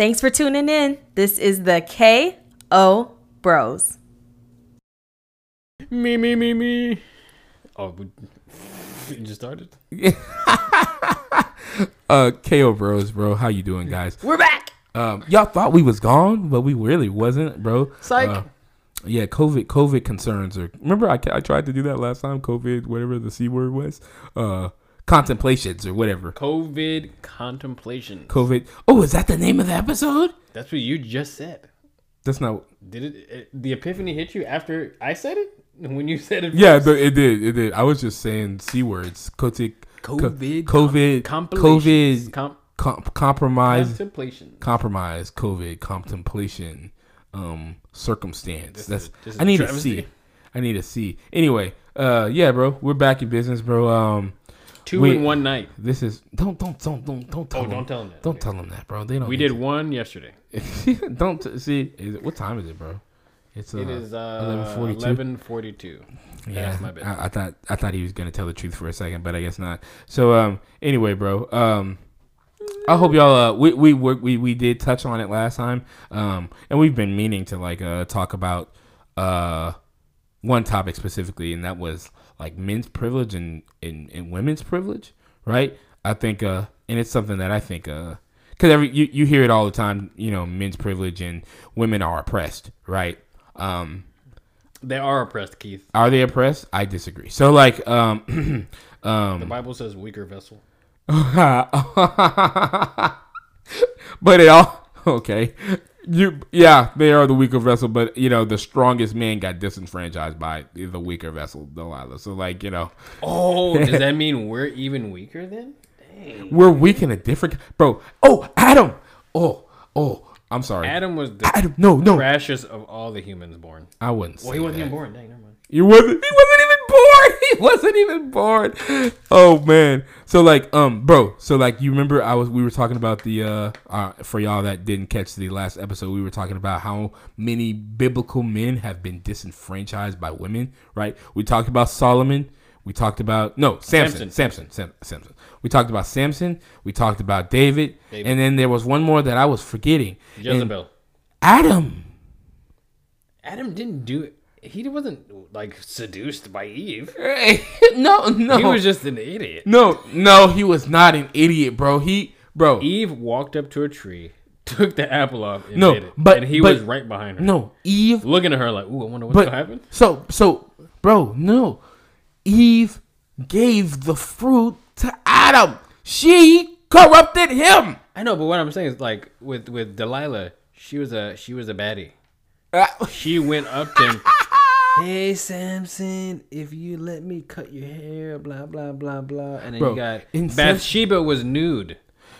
Thanks for tuning in. This is the KO Bros. Me, me, me, me. Oh, we, you just started? Uh, KO bros, bro. How you doing, guys? We're back. Um, y'all thought we was gone, but we really wasn't, bro. Psych. Uh, yeah, COVID, COVID concerns are. Remember, I, I tried to do that last time. COVID, whatever the c word was. Uh, contemplations or whatever. COVID contemplation. COVID. Oh, is that the name of the episode? That's what you just said. That's not. Did it, it? The epiphany hit you after I said it? When you said it? Yeah, first? but it did. It did. I was just saying c words. COVID. COVID. COVID. COVID. Com- Com- compromise. contemplation. compromise, COVID, contemplation, um, circumstance. This That's is- I need a to see. I need to see. Anyway, uh, yeah, bro, we're back in business, bro. Um, Two we- in one night. this is don't don't don't don't don't tell Oh, them. don't tell them that. Don't Okay. tell them that, bro. They don't. We did one yesterday. don't t- see. Is it, what time is it, bro? It's uh, It is uh, 11:42. eleven forty-two. Yeah, my bad. I, I thought I thought he was gonna tell the truth for a second, but I guess not. So um, anyway, bro, um, I hope y'all uh we we we we, we did touch on it last time, um, and we've been meaning to like uh talk about uh one topic specifically, and that was like men's privilege and and, and women's privilege, right? I think uh, and it's something that I think uh. Because every you, you hear it all the time, you know, men's privilege and women are oppressed, right? Um, They are oppressed, Keith. are they oppressed? I disagree. So like um um The Bible says weaker vessel. but it all okay. You yeah, they are the weaker vessel, but you know, the strongest man got disenfranchised by the weaker vessel, Delilah. So like, you know, Oh, does that mean we're even weaker then? Dang. we're weak in a different bro. Oh, Adam. Oh, oh, I'm sorry. Adam was the Adam, no, no. crashes of all the humans born. I wouldn't Well, he wasn't that. even born. Dang, never mind. He wasn't. He wasn't born. He wasn't even born. Oh man. So like, um, bro. So like, you remember I was we were talking about the uh, uh for y'all that didn't catch the last episode, we were talking about how many biblical men have been disenfranchised by women. Right. We talked about Solomon. We talked about no Samson. Samson. Sam, Samson. We talked about Samson. We talked about David, David. and then there was one more that I was forgetting. And Jezebel. Adam. Adam didn't do it. He wasn't like seduced by Eve. no, no. He was just an idiot. No, no, he was not an idiot, bro. He, bro, Eve walked up to a tree, took the apple off, and No, it. but- and he but- was right behind her, no, Eve, looking at her like, "Ooh, I wonder what's but gonna happen." so, so, bro, no, Eve gave the fruit to Adam. She corrupted him. I know, but what I'm saying is like with with Delilah, she was a she was a baddie. Uh, She went up to him. Hey Samson, if you let me cut your hair, blah blah blah blah, and then Bro, you got in Bathsheba was nude.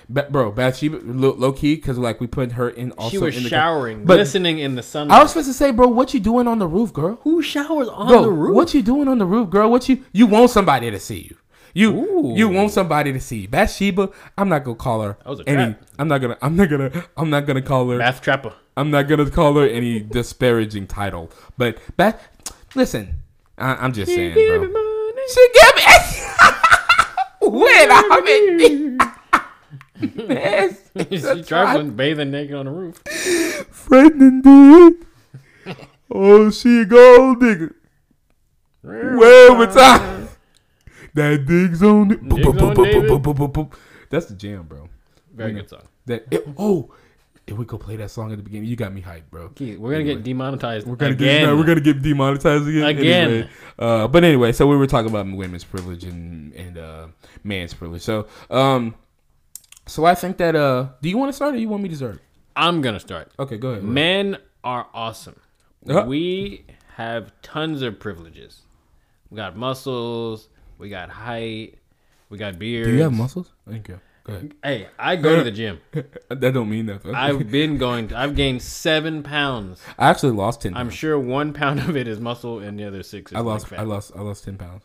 Ba- bro, Bathsheba, low, low key, because like we put her in also She was in the showering, But- glistening in the sun. I was supposed to say, bro, what you doing on the roof, girl? Who showers on Bro, the roof? what you doing on the roof, girl? What you you want somebody to see you? You Ooh. you want somebody to see you. Bathsheba, I'm not gonna call her was a any. trap. I'm not gonna. I'm not gonna. I'm not gonna call her. Bath trapper. I'm not gonna call her any disparaging title. But Beth, listen, I, I'm just saying, bro. She give me. when I mean, she traveling, bathing naked on the roof. friend indeed. Oh, she a gold digger. Way over time. That digs on it. That's the jam, bro. Very good song. That it- oh, if we go play that song at the beginning, you got me hyped, bro. Keith, we're gonna get demonetized We're gonna again. get we're gonna get demonetized again. Again. Anyway, uh, but anyway, so we were talking about women's privilege and and uh, man's privilege. So um, so I think that uh, do you want to start or you want me to start? I'm gonna start. Okay, go ahead. Men are awesome. Uh-huh. We have tons of privileges. We got muscles. We got height. We got beards. Do you have muscles? Thank you. Go ahead. Hey, I go to the gym. that don't mean nothing. I've been going. To, I've gained seven pounds. I actually lost ten. I'm sure one pound of it is muscle, and the other six is I lost. I lost. I lost ten pounds.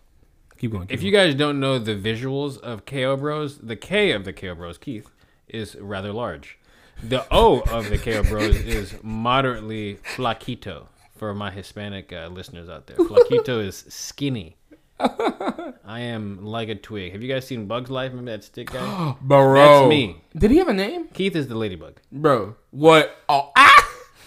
Keep going. Keep If you guys don't know the visuals of KO Bros, the K of the KO Bros, Keith, is rather large. The O of the KO Bros is moderately flaquito for my Hispanic uh, listeners out there. Flaquito is skinny. I am like a twig. Have you guys seen Bugs Life? Remember that stick guy? Bro, That's me. Did he have a name, Keith is the ladybug. bro? What? Oh, ah!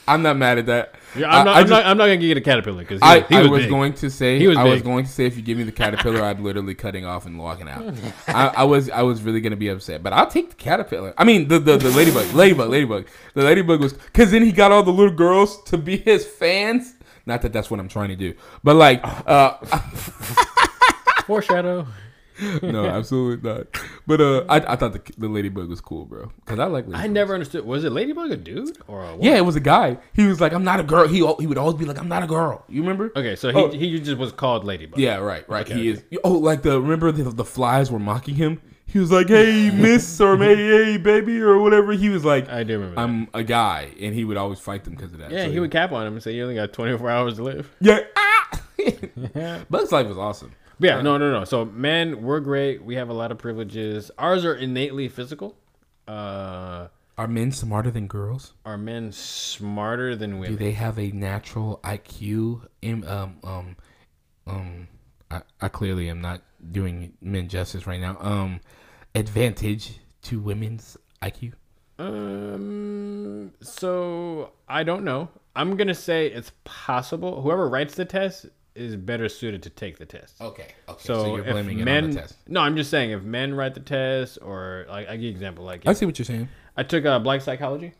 I'm not mad at that. Yeah, I'm, I- not, I I'm, just- not, I'm not gonna give you the caterpillar because he, I, he I was, was big. going to say He was I was going to say if you give me the caterpillar, I'm literally cutting off and walking out. I, I was I was really gonna be upset, but I'll take the caterpillar. I mean the the, the ladybug, ladybug, ladybug. The ladybug was because then he got all the little girls to be his fans. Not that that's what I'm trying to do, but like, uh, foreshadow. no, absolutely not. But uh, I, I thought the, the ladybug was cool, bro, because I like. I never understood. Was it ladybug a dude or a woman? Yeah, it was a guy. He was like, "I'm not a girl." He he would always be like, "I'm not a girl." You remember? Okay, so he, Oh. he just was called ladybug. Yeah, right, right. Okay, he is. Oh, like the remember the, the flies were mocking him. He was like, "Hey, miss," or "Hey, hey, baby," or whatever. He was like, "I do remember." I'm a guy," and he would always fight them because of that. Yeah, So he would cap on him and say you only got 24 hours to live. Yeah. Ah! Bugs Life was awesome. But yeah, no, no, no. So men, we're great. We have a lot of privileges. Ours are innately physical. Uh, Are men smarter than girls? are men smarter than women? Do they have a natural IQ? Um, um, um, I, I clearly am not doing men justice right now. Um, advantage to women's IQ. Um. So I don't know. I'm gonna say it's possible. Whoever writes the test is better suited to take the test. Okay. Okay. So, you're blaming men, it on the test. no, I'm just saying if men write the test, or like I give you an example, like I see what you're saying. I took uh, black psychology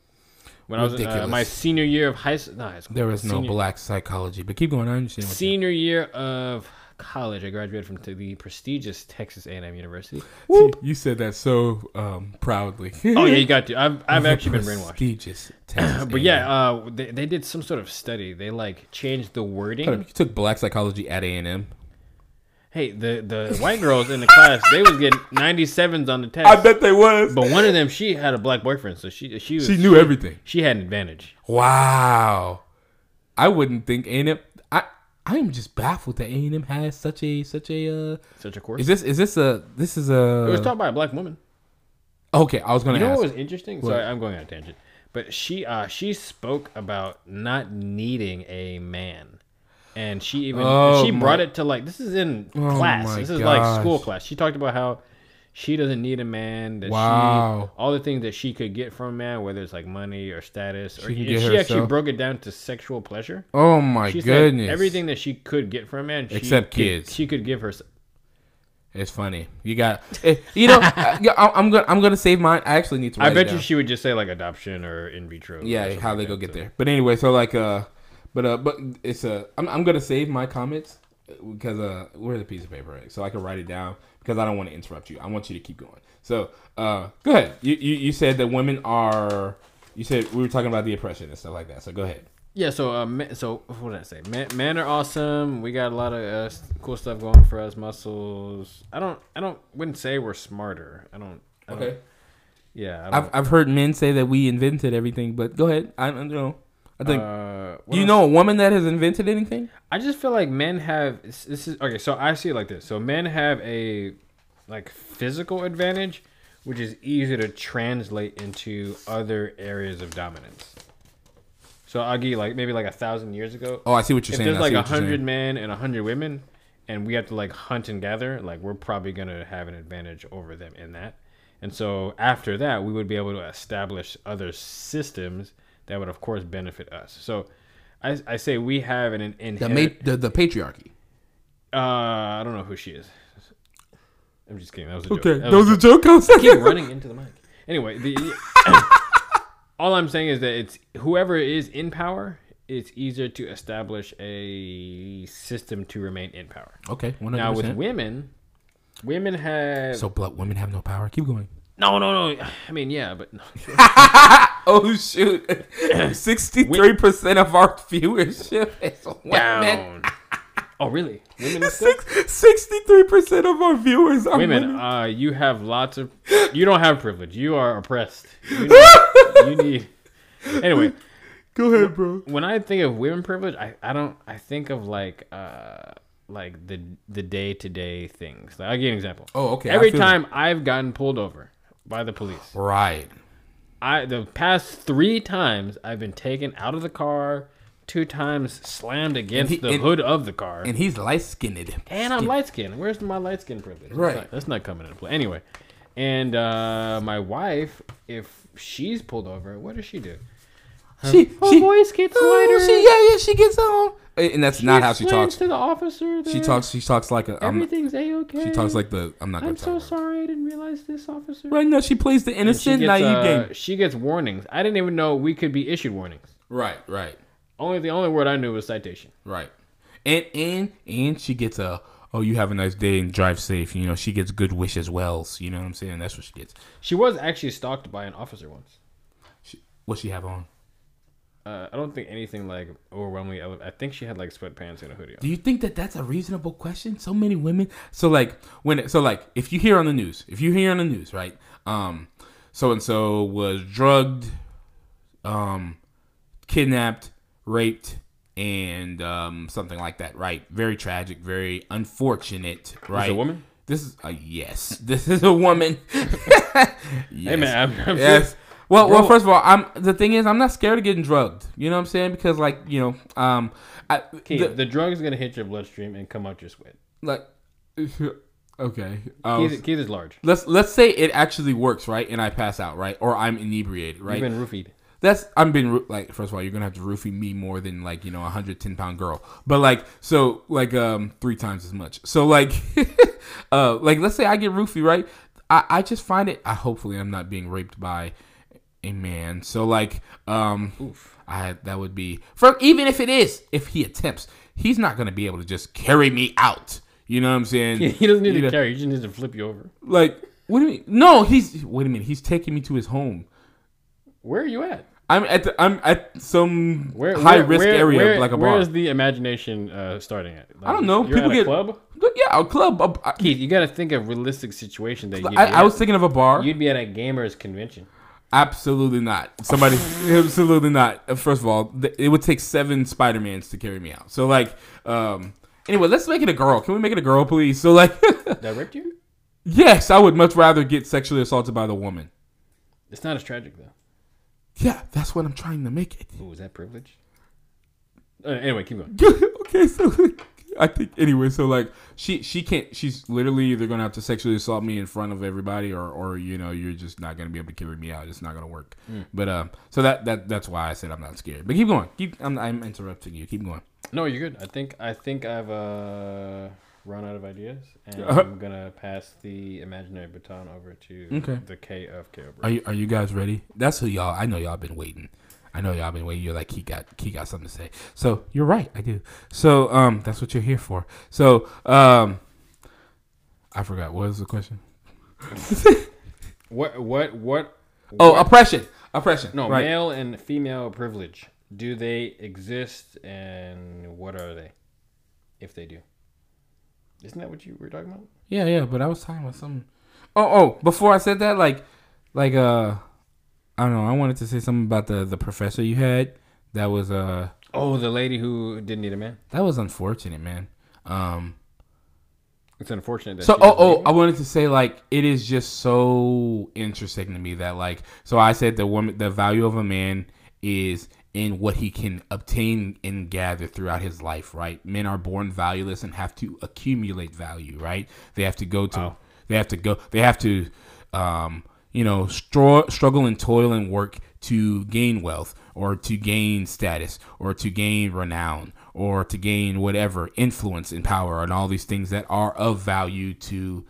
when I was in uh, my senior year of high, s- not high school. There is no senior, black psychology, but keep going. I understand. What you're- senior year of college. I graduated from the prestigious Texas A&M University. See, you said that so um, proudly. Oh yeah, you got to. I've I've actually been brainwashed. Prestigious Texas But yeah, uh, they, they did some sort of study. They like changed the wording. you took black psychology at A and M. Hey, the the white girls in the class, they was getting 97s on the test. I bet they was. But one of them, she had a black boyfriend, so she she was, She knew everything. She had an advantage. Wow, I wouldn't think A and M. I I am just baffled that A and M has such a such a. Uh, Such a course. is this is this a this is a? it was taught by a black woman. okay? I was gonna You know ask. what was interesting? Sorry, I'm going on a tangent. But she uh she spoke about not needing a man. And she even Oh, she my- brought it to like this is in Oh, class. This is like school class. She talked about how she doesn't need a man. That Wow. she all the things that she could get from a man, whether it's like money or status, or She she get actually broke it down to sexual pleasure. oh my She goodness! everything that she could get from a man, she Except could- kids. she could give her. It's funny. You got eh, you know. I, I'm gonna I'm gonna save mine. I actually need to. I bet you she would just say like adoption or in vitro. Yeah, how like they that, go get so. there. But anyway, so like uh, but uh, but it's uh, I'm I'm gonna save my comments because uh, where's the piece of paper at? So I can write it down because I don't want to interrupt you. I want you to keep going. So uh, go ahead. You you you said that women are. You said we were talking about the oppression and stuff like that. So go ahead. Yeah, so uh, so what did I say? Men, men are awesome. We got a lot of uh, cool stuff going for us. Muscles. I don't. I don't. Wouldn't say we're smarter. I don't. I don't yeah. I don't, I've I've heard men say that we invented everything, but go ahead. I don't know. I think. uh, do you else? know a woman that has invented anything? I just feel like men have. This is okay. So I see it like this. So men have a like physical advantage, which is easier to translate into other areas of dominance. So I'll give you like maybe like a thousand years ago. Oh, I see what you're if saying. there's like a what you're saying. hundred men and a hundred women, and we have to like hunt and gather, like we're probably gonna have an advantage over them in that. And so after that, we would be able to establish other systems that would, of course, benefit us. So I, I say we have an The, inherent. ma- the the patriarchy. uh, I don't know who she is. I'm just kidding. That was a joke. Okay, That that was a joke. joke. I was Keep running into the mic. Anyway, the all I'm saying is that it's whoever is in power. It's easier to establish a system to remain in power. okay, one Now with women, women have So black women have no power. Keep going. No, no, no. I mean, yeah, but no. Oh shoot! Sixty-three percent of our viewership is women. down. oh, really? Women? Sixty-three percent of our viewers are Women, women. uh, you have lots of. You don't have privilege. You are oppressed. You need. you need anyway, Go ahead, bro. when I think of women privilege, I, I don't. I think of like uh like the the day to day things. Like, I'll give you an example. Oh, okay. Every feel time I've gotten pulled over by the police, Right. I the past three times I've been taken out of the car, two times slammed against he- the and- hood of the car. And he's light skinned. And I'm light skinned. Where's my light skin privilege? That's Right. not- That's not coming into play. Anyway, and uh, my wife, if she's pulled over, what does she do? She, Her she, voice gets oh, lighter. she, yeah, yeah, she gets on. And that's not how she slams talks. to the officer. She talks. She talks like a. I'm, Everything's a okay. she talks like the. I'm not gonna I'm so her. sorry. I didn't realize this, officer. Right now, she plays the innocent, gets, naive uh, game. She gets warnings. I didn't even know we could be issued warnings. Right, right, Only the only word I knew was citation. right. And and and she gets a. Oh, you have a nice day and drive safe. You know, she gets good wish as well. You know what I'm saying? That's what she gets. She was actually stalked by an officer once. She, what she have on? Uh, I don't think anything like overwhelmingly. ele- I think she had like sweatpants and a hoodie. On. Do you think that that's a reasonable question? So many women. So like when it, so like if you hear on the news, if you hear on the news, right? Um, so and so was drugged, um, kidnapped, raped, and um, something like that, right? Very tragic, very unfortunate, right? a woman? This is a yes. This is a woman. yes. Hey man, I'm, I'm Yes. Well, well, Bro. first of all, I'm the thing is I'm not scared of getting drugged. You know what I'm saying? Because like you know, um, I Keith, the- the, drug is gonna hit your bloodstream and come out your sweat. like okay um, Keith, Keith is large. let's let's say it actually works right and i pass out right or i'm inebriated right You've been roofied. that's i'm been roo- like first of all you're gonna have to roofie me more than like you know a 110 pound girl but like so like um three times as much so like uh like let's say i get roofie right i i just find it i hopefully i'm not being raped by a man so like um i that would be for even if it is if he attempts he's not gonna be able to just carry me out you know what i'm saying He doesn't need You to know- carry. He just needs to flip you over. like, what do you mean? No, he's wait a minute. He's taking me to his home. Where are you at? I'm at the, I'm at some Where high where- risk where- area, where- like a bar. is the imagination uh, starting at? Like, I don't know. People get club. Yeah, a club. a- I- Keith, you got to think of realistic situation that you'd I, I was thinking of a bar. You'd be at a gamers convention. Absolutely not. Somebody, absolutely not. Uh, First of all, th- it would take seven Spider Mans to carry me out. So like, um, anyway, let's make it a girl. Can we make it a girl, please? So like, That ripped you? yes, I would much rather get sexually assaulted by the woman. It's not as tragic though. Yeah, that's what I'm trying to make it. Ooh, is that privilege? Uh, anyway, keep going. okay, so I think anyway, so like she she can't she's literally either gonna have to sexually assault me in front of everybody or or you know, you're just not gonna be able to carry me out. It's not gonna work. But um so that that that's why I said I'm not scared. But keep going. Keep I'm I'm interrupting you. Keep going. No, you're good. I think I think I've uh, run out of ideas, and Uh-huh. I'm gonna pass the imaginary baton over to Okay. the K of KO. Are you are you guys ready? That's who y'all I know y'all been waiting. I know y'all been waiting. You're like he got he got something to say. So you're right, I do. So um that's what you're here for. So um I forgot what was the question? What what what? Oh, what- oppression. Oppression. no, right. male and female privilege. Do they exist, and what are they, if they do? Isn't that what you were talking about? Yeah, yeah, but I was talking about something. Oh, oh, before I said that, like, like, uh, I don't know. I wanted to say something about the the professor you had. That was uh, Oh, the lady who didn't need a man. that was unfortunate, man. Um, It's unfortunate that. so oh oh. I wanted to say like it is just so interesting to me that like so I said the woman the value of a man is in what he can obtain and gather throughout his life, right? Men are born valueless and have to accumulate value, right? They have to go to Wow. they have to go they have to um you know str- struggle and toil and work to gain wealth or to gain status or to gain renown or to gain whatever influence and power and all these things that are of value to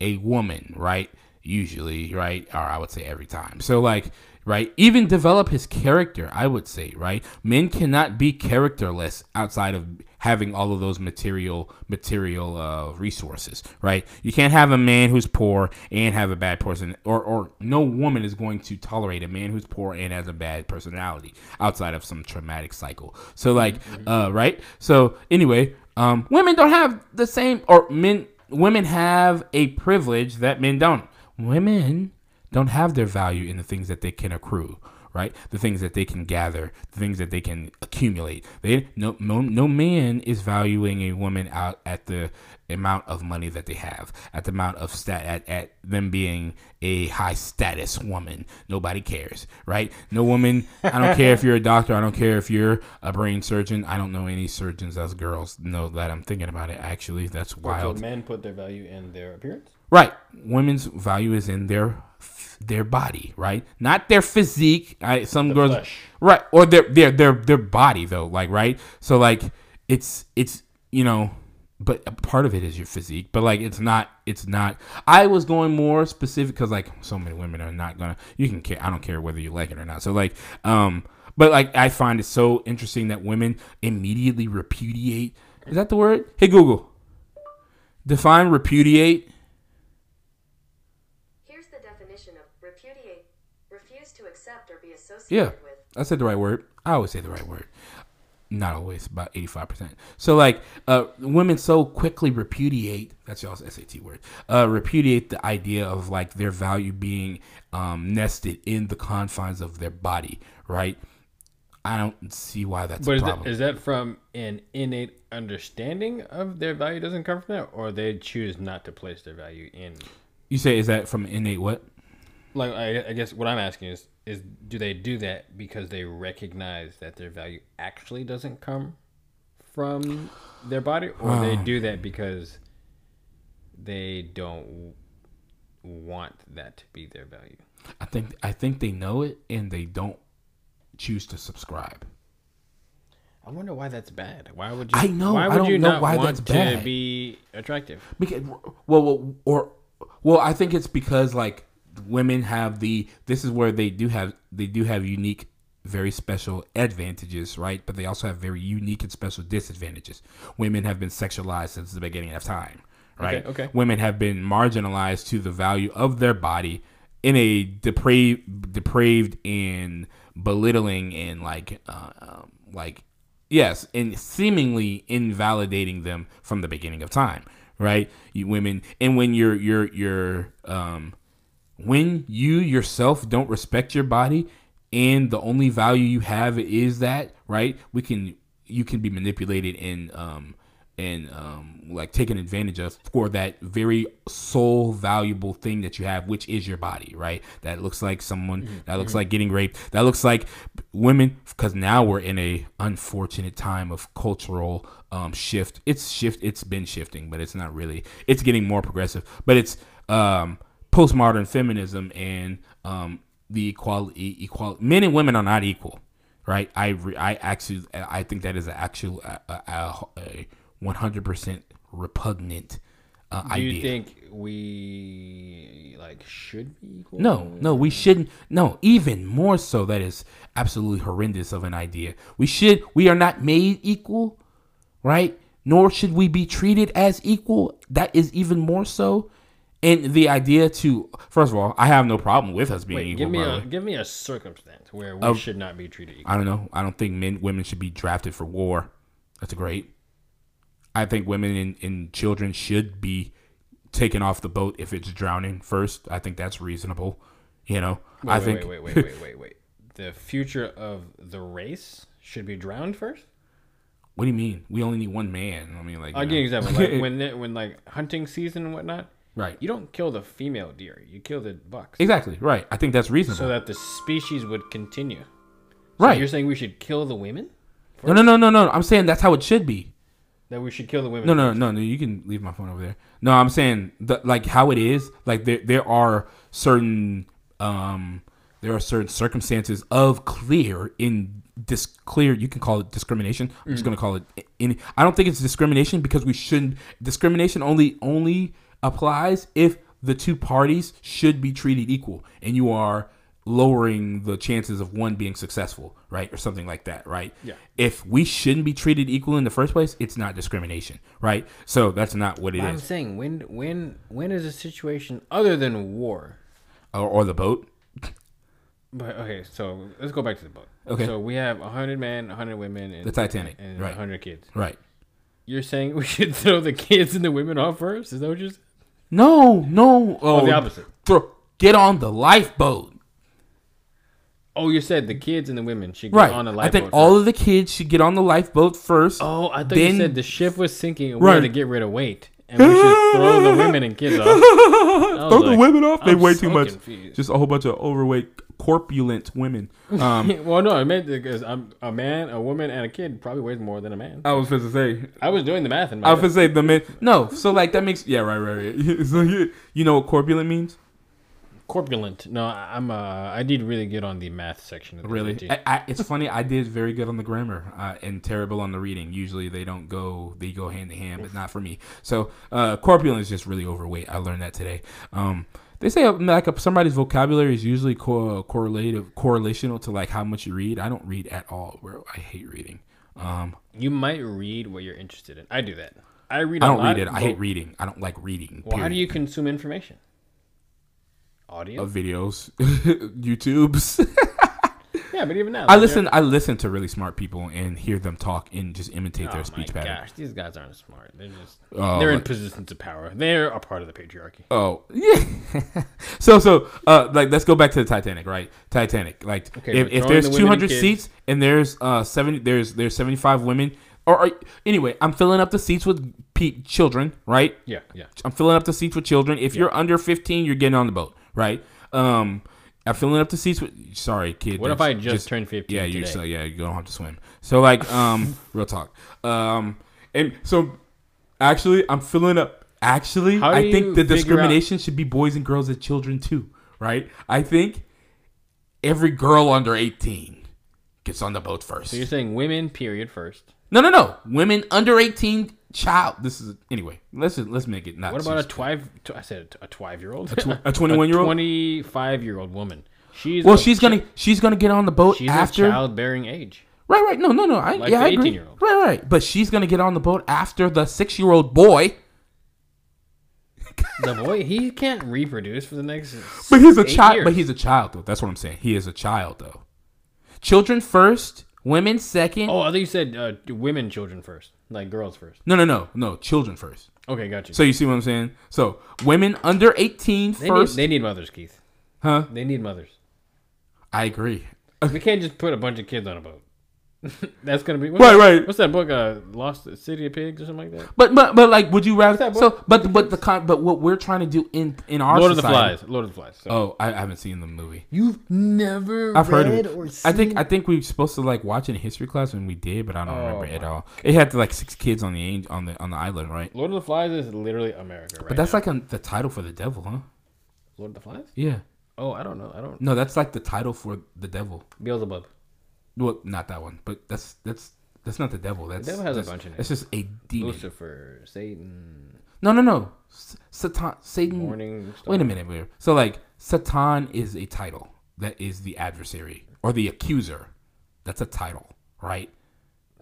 a woman, right? Usually, right? Or I would say every time. So, like, right? Even develop his character, I would say, right? Men cannot be characterless outside of having all of those material material uh, resources, right? You can't have a man who's poor and have a bad person, or or no woman is going to tolerate a man who's poor and has a bad personality outside of some traumatic cycle. So like, uh, right? So anyway, um, women don't have the same, or men women have a privilege that men don't. Women don't have their value in the things that they can accrue, right? The things that they can gather, the things that they can accumulate. They no no, no man is valuing a woman out at the amount of money that they have, at the amount of stat at, at them being a high status woman. Nobody cares, right? No woman. I don't care if you're a doctor. I don't care if you're a brain surgeon. I don't know any surgeons as girls. Know that I'm thinking about it. Actually, that's So wild. men put their value in their appearance. Right. Women's value is in their their body, right? Not their physique. I, some girls, flesh. right, or their their their their body though, like right. So like it's it's you know, but a part of it is your physique, but like it's not it's not. I was going more specific because like so many women are not gonna. You can care. I don't care whether you like it or not. So like um. But like I find it so interesting that women immediately repudiate. Is that the word? Hey Google. Define repudiate. Here's the definition of repudiate refuse to accept or be Yeah, with. I said the right word. I always say the right word. Not always, about eighty-five percent. So, like, uh, women so quickly repudiate. That's y'all's SAT word. Uh, repudiate the idea of like their value being um, nested in the confines of their body, right? I don't see why that's But a is problem. that, is that from an innate understanding of their value doesn't come from that, or they choose not to place their value in? you say is that from innate what? Like, I, I guess what I'm asking is, is do they do that because they recognize that their value actually doesn't come from their body, or they do that because they don't want that to be their value? I think I think they know it and they don't choose to subscribe. I wonder why that's bad. Why would you? I know, Why would you know not why want that's to be attractive? Because well, well, or well, I think it's because like women have the this is where they do have they do have unique, very special advantages, right? But they also have very unique and special disadvantages. Women have been sexualized since the beginning of time, right? Okay, okay. Women have been marginalized to the value of their body in a depraved, depraved and belittling and like, uh, um, like Yes, and seemingly invalidating them from the beginning of time, right? You women, and when you're you're you're um, when you yourself don't respect your body, and the only value you have is that, right? We can you can be manipulated and um and um like taken advantage of for that very sole valuable thing that you have which is your body right? That looks like someone that looks like getting raped. That looks like women because now we're in a unfortunate time of cultural um shift. It's shift it's been shifting but it's not really it's getting more progressive. But it's um postmodern feminism and um the equality equality men and women are not equal right? I re- I actually I think that is an actual a, a, a 100% repugnant uh, Do idea. you think we like should be equal? no, no, we shouldn't. No, even more so. That is absolutely horrendous of an idea. We should. We are not made equal, right? Nor should we be treated as equal. That is even more so. And the idea to first of all, I have no problem with us being Wait, equal. give me by the a give me a circumstance where we Of- should not be treated equal. I don't know. I don't think men women should be drafted for war. That's great. I think women and, and children should be taken off the boat if it's drowning first. I think that's reasonable. You know, Wait, I wait, think. wait, wait, wait, wait, wait, wait. The future of the race should be drowned first. what do you mean? We only need one man. I mean, like. I'll give you an example. Like when when like hunting season and whatnot, right. you don't kill the female deer. You kill the bucks, Exactly. Right. I think that's reasonable. so that the species would continue. So right. You're saying we should kill the women? no, no, no, no, no. I'm saying that's how it should be. That we should kill the women? No, no, no, no. You can leave my phone over there. No, I'm saying the, like how it is. Like there, there are certain, um, there are certain circumstances of clear in this clear. You can call it discrimination. I'm just gonna call it. In, I don't think it's discrimination because we shouldn't. Discrimination only only applies if the two parties should be treated equal, and you are lowering the chances of one being successful, right, or something like that, right? Yeah. If we shouldn't be treated equal in the first place, it's not discrimination, right? So that's not what it I'm is. saying when when when is a situation other than war? Or, or the boat. But okay, so let's go back to the boat. Okay. So we have hundred men, hundred women, and The Titanic, and right. hundred kids. Right. You're saying we should throw the kids and the women off first? Is that what you're saying? No, no. Oh, Oh, the opposite. Throw, get on the lifeboat. Oh, you said the kids and the women should get Right. on a I lifeboat. I think all of the kids should get on the lifeboat first. Oh, I thought Then- you said the ship was sinking and we Right. had to get rid of weight. And we should throw the women and kids off. Throw the women off. They I'm weigh so too much. confused. Just a whole bunch of overweight, corpulent women. Um, well, no, I meant because I'm a man, a woman, and a kid probably weighs more than a man. I was supposed to say. I was doing the math in my I was supposed to say the men. No, so like that makes yeah right right right. so you, you know what corpulent means? corpulent. No, I- I'm. Uh, I did really good on the math section. Of the Really, I, I, it's funny. I did very good on the grammar uh, and terrible on the reading. Usually they don't go; they go hand in hand, but not for me. So uh, corpulent is just really overweight. I learned that today. Um, they say uh, like uh, somebody's vocabulary is usually co- correlative, correlational to like how much you read. I don't read at all. Bro, I hate reading. Um, You might read what you're interested in. I do that. I read. I don't read it. I hate reading. I don't like reading. Well, how do you consume information? Audio. Of videos, YouTube's. yeah, but even now, I listen. I listen to really smart people and hear them talk and just imitate Oh their speech pattern. gosh, these guys aren't smart. They're just. Oh, they're in like- positions of power. They're a part of the patriarchy. Oh yeah. so so uh like let's go back to the Titanic, right? Titanic. Like Okay, if, if there's the women and 200 seats and there's uh 70 there's there's 75 women or, or anyway, I'm filling up the seats with pe- children, right? Yeah, yeah. I'm filling up the seats with children. If you're under 15, you're getting on the boat, right? Um I'm filling up the seats with sorry, kid. What if I just turned 15 Yeah, you so yeah, you don't have to swim. So like um real talk. Um and so actually I'm filling up actually I think the figure out- discrimination should be boys and girls and children too, right? I think every girl under 18 gets on the boat first. So you're saying women, period, first. No, no, no. Women under 18 child. This is anyway. Let's just, let's make it not What about a twive? Tw- I said a twive year old. a 21 year old? Twenty-five year old woman. She's Well, a she's to she's to get on the boat She's after childbearing age. Right, right. No, no, no. I, Like yeah, I agree. 18-year-old. Right, right. But she's gonna get on the boat after the six-year-old boy. The boy, he can't reproduce for the next. But he's a child. years. But he's a child, though. That's what I'm saying. He is a child, though. Children first, women second. Oh, I thought you said uh, women, children first, like girls first. No, no, no, no. Children first. Okay, got you. So you see what I'm saying? So women under 18 they first, need, they need mothers, Keith. huh? They need mothers. I agree. We can't just put a bunch of kids on a boat. That's gonna be what's Right, that, right. What's that book? Uh, Lost City of Pigs or something like that. But but but like, would you rather? that So, but but the con, but what we're trying to do in in our Lord of the Flies. Lord of the Flies. So. Oh, I, I haven't seen the movie. You've never I've heard of it. I think I think we were supposed to like watch it in history class when we did, but I don't Oh remember it at all. It had like six kids on the ang- on the on the island, right? Lord of the Flies is literally America, right? But that's now. like a, the title for the devil, huh? Lord of the Flies. Yeah. Oh, I don't know. I don't. No, that's like the title for the devil. Beelzebub. Well, not that one, but that's that's that's not the devil. That's devil has a bunch in it. It's just a demon. Lucifer, Satan, No, no, no. S- Satan, Satan. Morning. Star. Wait a minute, wait. So like Satan is a title. That is the adversary or the accuser. That's a title, right?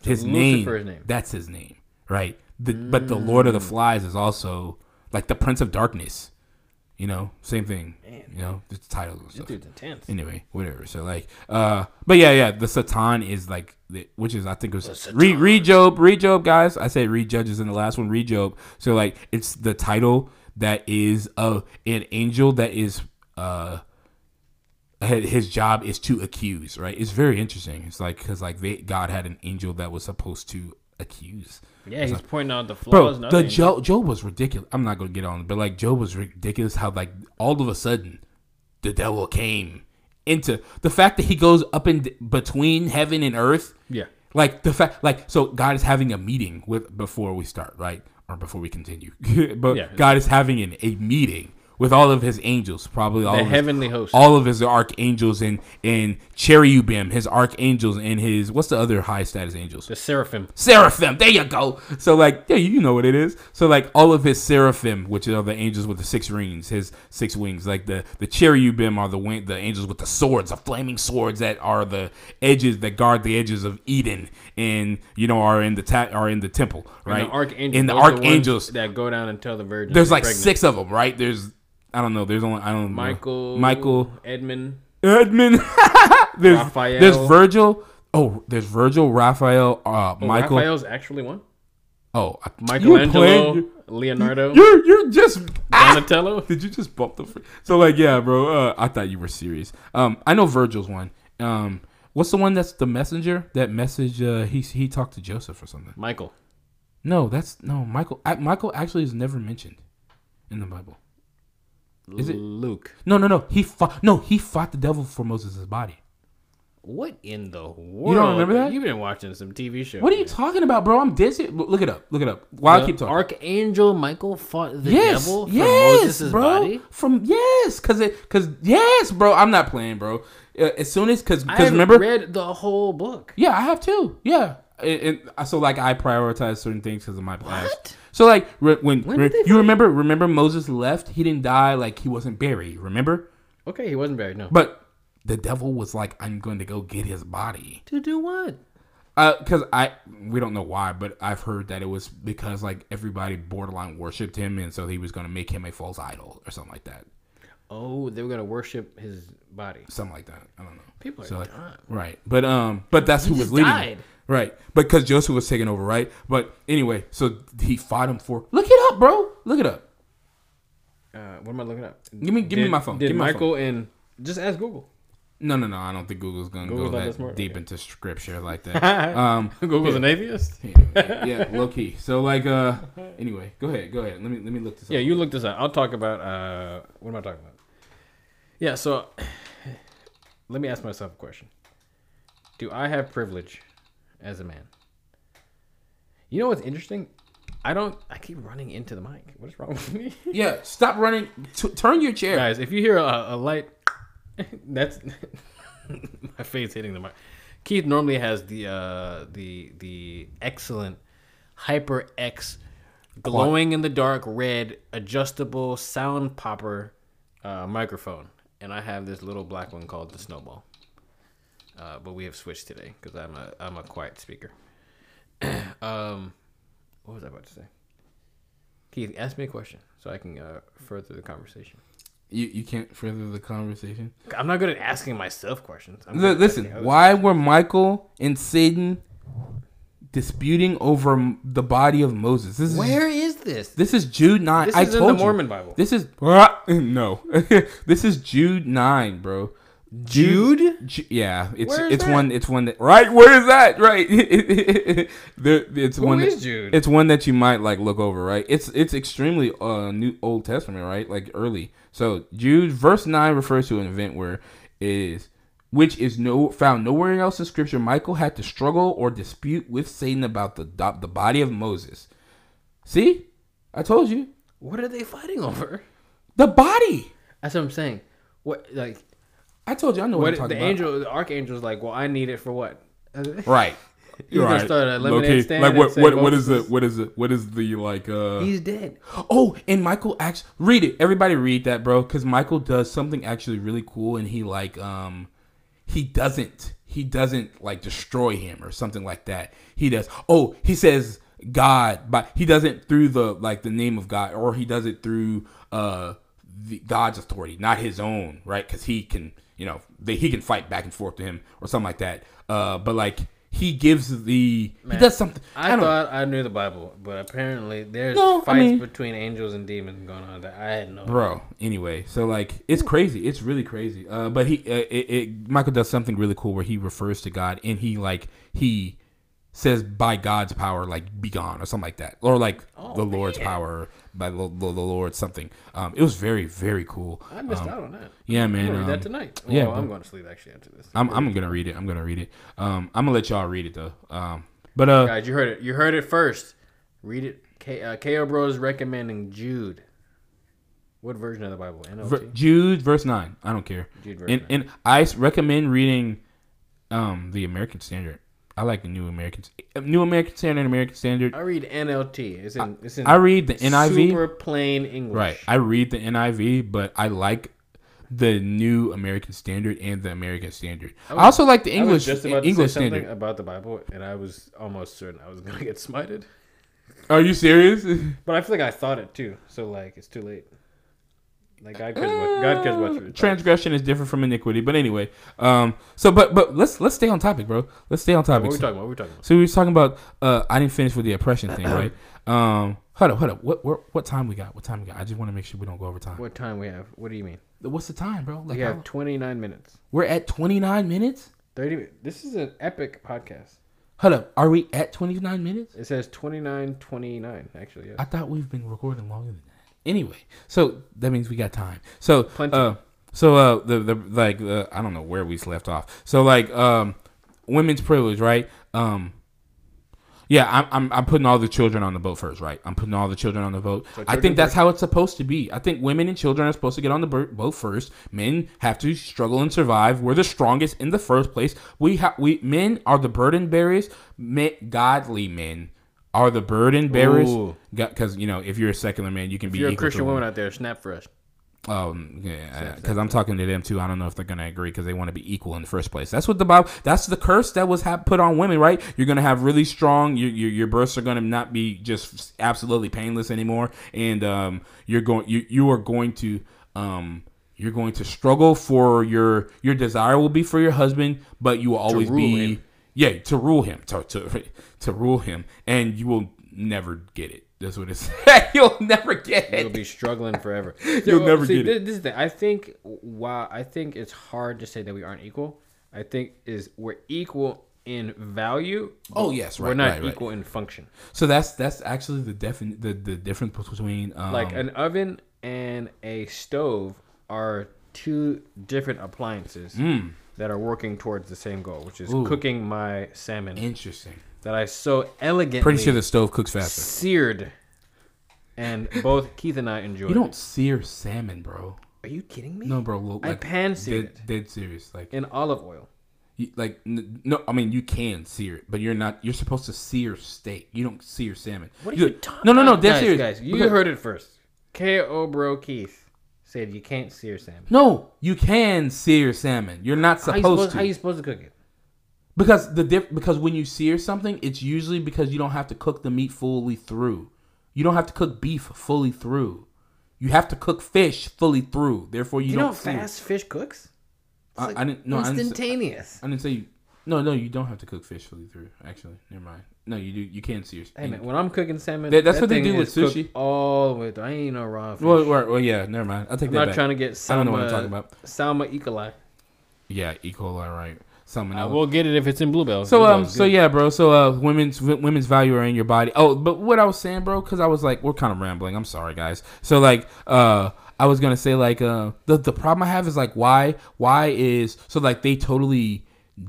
his name, Lucifer's name. That's his name, right? The, But the Lord of the mm. Flies is also like the Prince of Darkness. You know, same thing. You know, the titles and This stuff. dude's intense. Anyway, whatever. So like, uh, but yeah, yeah, the Satan is like, the, which is I think it was read, read Job, read Job, guys. I said read Judges in the last one, read Job. So like, it's the title that is uh an angel that is uh his job is to accuse, right? It's very interesting. It's like because like they God had an angel that was supposed to accuse. Yeah, he's pointing out the Bro, flaws. and the Job, Job was ridiculous. I'm not gonna get on, but like Job was ridiculous. How like all of a sudden, the devil came into the fact that he goes up in between heaven and earth. Yeah. Like the fact, like so, God is having a meeting with before we start, right, or before we continue. but Yeah. God is having an, a meeting with all of his angels, probably all The of his- heavenly host. all of his archangels and and cherubim, his archangels and his what's the other high status angels? The seraphim. seraphim. There you go. So like, yeah, you know what it is. So like, all of his seraphim, which are the angels with the six rings, his six wings. Like the the cherubim are the wing, the angels with the swords, the flaming swords that are the edges that guard the edges of Eden, and you know are in the ta- are in the temple, right? And the archangels. In the those are ones archangels, that go down and tell the virgin. there's like pregnant. six of them, right? There's I don't know. There's only I don't know. Michael. Michael, Edmund. Edmund. there's Raphael. there's Virgil. Oh, there's Virgil, Raphael, uh, Oh, Michael. Raphael's actually one. Oh, Michelangelo. Leonardo. You're you're just ah! Donatello. Did you just bump the? Fr- so like yeah, bro. Uh, I thought you were serious. Um, I know Virgil's one. Um, what's the one that's the messenger? That message. Uh, he he talked to Joseph or something. Michael. No, that's no Michael. Michael actually is never mentioned in the Bible. Is it- Luke? No, no, no. He fought. No, he fought the devil for Moses' body. What in the world? You don't remember that? You've been watching some TV shows. What are you talking about, bro? I'm serious. Look it up. Look it up. While I keep talking. Archangel Michael fought the yes, devil for yes, Moses' bro. body. From yes, cause it, cause yes, bro. I'm not playing, bro. Uh, as soon as, cause, cause remember, read the whole book. yeah, I have too. Yeah, and, and so like I prioritize certain things because of my past. What? So like re- when, When re- you remember, remember Moses left. He didn't die. Like he wasn't buried. Remember, Okay, he wasn't buried. No. but the devil was like, I'm going to go get his body. to do what? Uh, cause I we don't know why, but I've heard that it was because like everybody borderline worshipped him, and so he was gonna make him a false idol or something like that, Oh, they were gonna worship his body. something like that. I don't know. People are So, like, dumb. right, but um, but that's who was just leading. died. Right, because Joseph was taking over, right? But anyway, so he fought him for. Look it up, bro. Look it up. Uh, what am I looking up? Give me- give me my phone. Did Give me my Michael and just ask Google? No, no, no. I don't think Google's gonna Google's go that smart? deep Okay. into scripture like that. um, Google's an atheist. yeah, low key. So like, uh, anyway, go ahead, go ahead. Let me let me look this up. Yeah, you look this up. I'll talk about uh what am I talking about? Yeah, so let me ask myself a question. Do I have privilege as a man? You know what's interesting? I don't I keep running into the mic. What is wrong with me? Yeah, stop running. T- turn your chair. Guys, if you hear a, a light that's my face hitting the mic. Keith normally has the uh the the excellent Hyper X glowing in the dark red adjustable sound popper uh, microphone, and I have this little black one called the Snowball. Uh, but we have switched today because I'm a I'm a quiet speaker. um, what was I about to say? Keith, ask me a question so I can uh, further the conversation. You you can't further the conversation. I'm not good at asking myself questions. I'm L- listen, why were Michael and Satan disputing over m- the body of Moses? This is Where is this? this is Jude nine. This I is in told the you. Mormon Bible. This is no. this is Jude nine, bro. Jude? Ju- yeah, it's it's that? one. It's one that right. Where is that? Right. the, it's Who one. that, Jude? It's one that you might like look over. Right. It's it's extremely uh new Old Testament. Right. Like early. So Jude verse nine refers to an event where is which is no found nowhere else in Scripture. Michael had to struggle or dispute with Satan about the the body of Moses. See, I told you What are they fighting over? the body. That's what I'm saying. What like I told you I know what, what I'm the about. angel the archangel's like, well, I need it for what? Right. He's gonna start a lemonade Low-key. stand Like what? What? What is the? Moses- What is it? What is the like? uh He's dead. Oh, and Michael acts. Read it. Everybody read that, bro. Because Michael does something actually really cool, and he like um, he doesn't. He doesn't like destroy him or something like that. He does. Oh, he says God, but he doesn't through the like the name of God, or he does it through uh the God's authority, not his own, right? Because he can, you know, they, he can fight back and forth to him or something like that. Uh, but like he gives the he does something. I, don't- thought I knew the Bible, but apparently there's No, I fights mean- between angels and demons going on that I had no. bro anyway so like it's crazy it's really crazy uh but he uh, it, it michael does something really cool where he refers to god and he like he says by god's power like be gone or something like that or like Oh, the lord's man. power by the, the, the lord something um it was very very cool I missed Um, out on that. yeah I'm man gonna read um, that tonight. Well, yeah, I'm going to sleep actually after this. I'm, I'm gonna read it i'm gonna read it um i'm gonna let y'all read it though um but uh Guys, you heard it. You heard it first. Read it. K, uh, KO Bro is recommending Jude. What version of the Bible? Ver- jude verse 9 i don't care Jude verse and, 9. and I recommend reading um the american standard i like the new american new american standard american standard I read NLT. It's in. It's in. I read the NIV. Super plain English. Right. I read the NIV, but I like the new American Standard and the American Standard. I, was- also like the I English just about to English say Standard. about the Bible, and I was almost certain I was gonna get smited. Are you serious? But I feel like I thought it too. So like, it's too late. Like God cares what God cares what your. Transgression is different from iniquity, but anyway. Um. So, but but let's let's stay on topic, bro. Let's stay on What topic. were we talking about? What were we talking about? So we talking about. Uh, I didn't finish with the oppression thing, right? Um. Hold up, hold up. What what what time we got? What time we got? I just want to make sure we don't go over time. What time we have? What do you mean? What's the time, bro? Like We have 29 minutes. we're at 29 minutes. 30. This is an epic podcast. Hold up, are we at 29 minutes? It says 29, 29, actually. Yeah. I thought we've been recording longer than that. Anyway, so that means we got time. So, uh, so uh, the the like uh, I don't know where we left off. So like um, women's privilege, right? Um, yeah, I'm, I'm I'm putting all the children on the boat first, right? I'm putting all the children on the boat. I think that's first. how it's supposed to be. I think women and children are supposed to get on the boat first. Men have to struggle and survive. We're the strongest in the first place. We have we men are the burden bearers. Men, godly men are the burden bearers. Because you know, if you're a secular man, you can If be. you're a Christian woman out there, snap for us. Um, yeah, because I'm talking to them too. I don't know if they're gonna agree because they want to be equal in the first place. That's what the Bible. That's the curse that was ha- put on women, right? You're gonna have really strong. Your your, your births are gonna not be just absolutely painless anymore, and um, you're going you you are going to um. You're going to struggle for your your desire will be for your husband, but you will always be him. yeah to rule him to to to rule him, and you will never get it. That's what it's. You'll never get it. You'll be struggling forever. You'll never see, get it. This, this is the. I think while I think it's hard to say that we aren't equal. I think is we're equal in value. Oh yes, right. we're not right, right. equal in function. So that's that's actually the defin- the, the difference between um, Like an oven and a stove are two different appliances that are working towards the same goal, which is. Ooh. cooking my salmon interesting. That I so elegantly Pretty sure the stove cooks faster. seared. And both Keith and I enjoyed. You don't It. sear salmon, bro. Are you kidding me? No, bro. Well, I like, pan seared dead, it dead serious. Like, in olive oil. you, like no. I mean, you can sear it, but you're not. You're supposed to sear steak. You don't sear salmon. What are You- you talking? No, no, no. Dead guys, serious. guys. You Because- heard it first. K.O. Bro Keith said you can't sear salmon. No, you can sear salmon. You're not How you supposed supposed, to. how you supposed to cook it? Because the diff- because when you sear something, it's usually because you don't have to cook the meat fully through. You don't have to cook beef fully through. You have to cook fish fully through. Therefore, you, You, don't know fast fish cooks? I, like I didn't. No, I didn't, say, instantaneous. I didn't say. You, no, no, you don't have to cook fish fully through. Actually, never mind. No, you do. You can sear. Hey man, when I'm cooking salmon, That- that's that what they do with sushi. All the way through. I ain't no raw fish. Well, well, well, yeah, never mind. I'll take I'm that not back. trying to get I don't know what I'm talking about. Salma E. coli. Yeah, E. coli, right? Salmonella. I will get it if it's in bluebell. So um, so good. yeah, bro. So uh, women's w- women's value are in your body. Oh, but what I was saying, bro, because I was like, we're kind of rambling. I'm sorry, guys. So like, uh, I was gonna say like, uh, the the problem I have is like, why why is so like they totally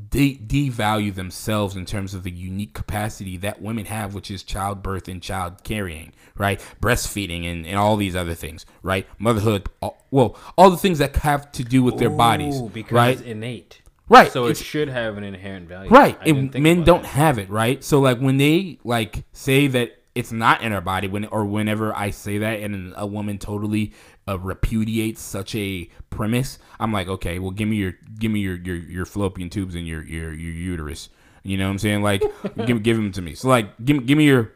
de- devalue themselves in terms of the unique capacity that women have, which is childbirth and child carrying, right? Breastfeeding and, and all these other things, right? Motherhood, all, well, all the things that have to do with their bodies, because right? it's innate. Right. So it should have an inherent value. Right. And men don't have it, right? So like when they like say that it's not in our body when or whenever I say that and a woman totally uh, repudiates such a premise, I'm like, okay, well give me your give me your your, your fallopian tubes and your your your uterus. You know what I'm saying? Like give give them to me. So like give give me your.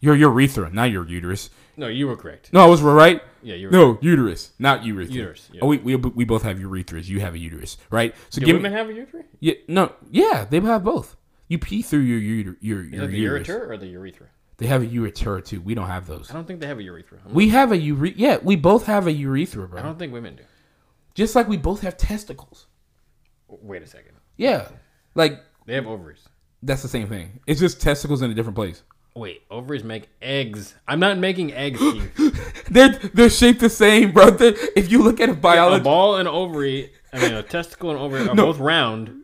Your urethra, not your uterus. No, you were correct. No, I was right. Yeah, you. No, uterus, not urethra. Uterus, yeah. Oh, we, we we both have urethras. You have a uterus, right? So Do give women me. have a urethra? Yeah, no, yeah, they have both. You pee through your uter, your Is your the uterus. ureter or the urethra? They have a ureter too. We don't have those. I don't think they have a urethra. I'm- We have a ure. Yeah, we both have a urethra, bro. I don't think women do. Just like we both have testicles. Wait a second. Yeah, like They have ovaries. that's the same thing. It's just testicles in a different place. Wait, ovaries make eggs. I'm not making eggs, They're they're shaped the same, bro. They're- if you look at a a ball and ovary, I mean, a testicle and ovary are both round.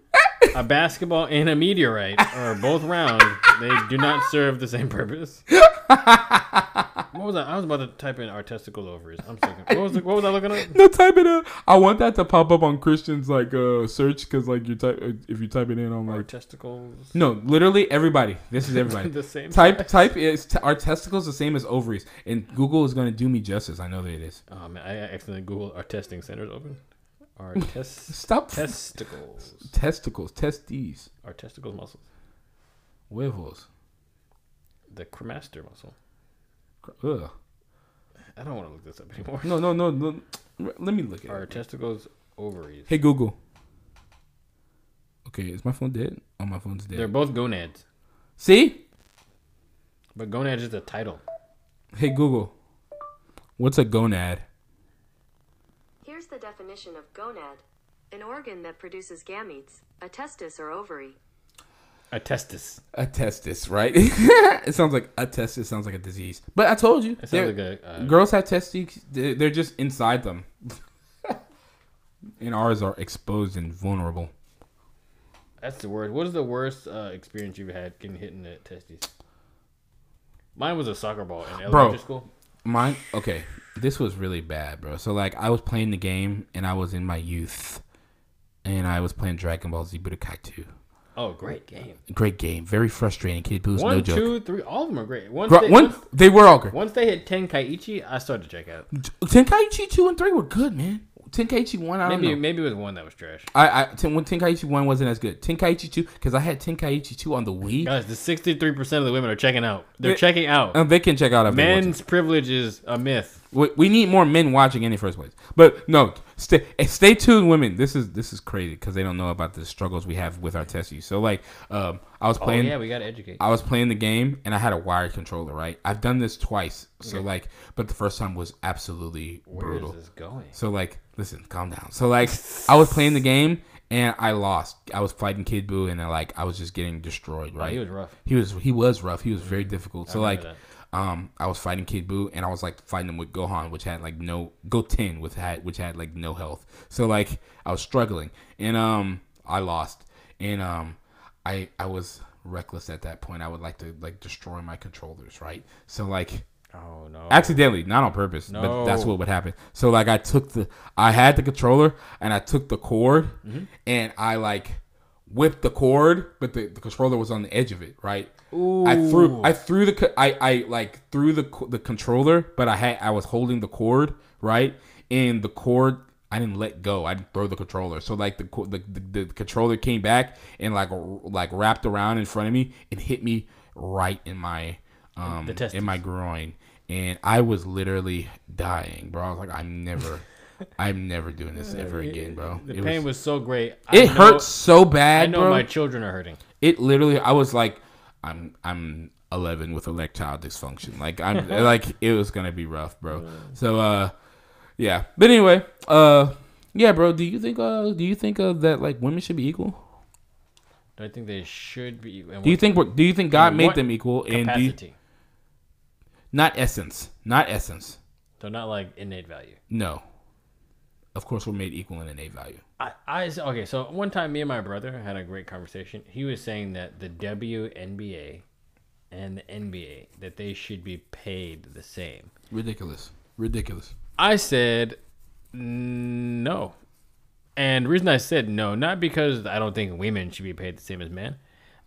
A basketball and a meteorite are both round. They do not serve the same purpose. What was that? I was about to type in our testicles ovaries. I'm sorry. What was, the, what was I looking at? no type it up. I want that to pop up on Christians like uh search because like you type uh, if you type it in on Our testicles. no literally everybody. This is everybody. The same type size? type is t- our testicles the same as ovaries and Google is gonna do me justice. I know that it is. Oh man, I accidentally Googled our testing centers open. Our test Stop testicles. testicles, testes, Our testicles muscles. huevos. The cremaster muscle. Ugh. I don't want to look this up anymore. No, no, no, no. Let me look at Our it. testicles ovaries. Hey Google. Okay, is my phone dead? Oh, my phone's dead. They're both gonads, See? but gonad is the title. Hey Google. What's a gonad? Here's the definition of gonad? An organ that produces gametes, a testis or ovary. A testis. A testis, right? it sounds like a testis sounds like a disease. But I told you, It sounds like a. Uh, girls have testes. They're, just inside them, and ours are exposed and vulnerable. that's the word. What is the worst uh, experience you've had getting hit in the testes? Mine was a soccer ball in Bro. elementary school. Mine, okay, this was really bad, bro. So like, I was playing the game, and I was in my youth, and I was playing Dragon Ball Z Budokai 2. Oh, great game. Great game, very frustrating. Kid Buu's One, no joke. two, three. All of them are great. Once, they, one, once, they were all great. once they hit ten Tenkaichi, I started to check out. Ten Tenkaichi two and three were good, man. Ten Tenkaichi one, I don't Maybe know. maybe it was one that was trash. I, I ten, when Tenkaichi one wasn't as good. Ten Tenkaichi two, because I had ten Tenkaichi two on the Wii. Guys, the sixty-three percent of the women are checking out. They're checking out. Um, they can check out. Men's privilege is a myth. We, we need more men watching in the first place. But no, stay stay tuned, women. This is this is crazy because they don't know about the struggles we have with our testes. So like, um, I was playing. Oh playing. yeah, we gotta educate. I was playing the game and I had a wired controller. Right, I've done this twice. So like, but the first time was absolutely Where brutal. is this going? So like, listen, calm down. So like, I was playing the game and I lost. I was fighting Kid Buu and I, like I was just getting destroyed. Right, he was rough. He was he was rough. He was very difficult. So like, remember um, I was fighting Kid Buu and I was like fighting him with Gohan, which had like no Goten, with had which had like no health. So like, I was struggling and um, I lost and um, I I was reckless at that point. I would like to like destroy my controllers. Right. So like Oh no. accidentally, not on purpose, but that's what would happen. So like I took the I had the controller and I took the cord Mm-hmm. and I like whipped the cord, but the, the controller was on the edge of it, right? I threw I threw the I I like threw the the controller, but I had I was holding the cord, right? And the cord I didn't let go. I didn't throw the controller. So like the the, the, the controller came back and like like wrapped around in front of me and hit me right in my um in my groin and I was literally dying, bro. I was like, I'm never, I'm never doing this ever again, bro. The It, pain was, was, so great. I it know- hurt so bad. I know bro. my children are hurting. it literally, I was like, I'm, I'm 11 with erectile dysfunction. Like I'm, like it was gonna be rough, bro. So, uh, yeah. But anyway, uh, yeah, bro. Do you think, uh, do you think uh, that like women should be equal? Do I think they should be. Do you think, do you think God made them equal? And do you, capacity? not essence, not essence. So not like innate value. No. Of course, we're made equal in an A value. I, I okay. So one time, me and my brother had a great conversation. He was saying that the WNBA and the NBA that they should be paid the same. Ridiculous. Ridiculous. I said no, and reason I said no, not because I don't think women should be paid the same as men.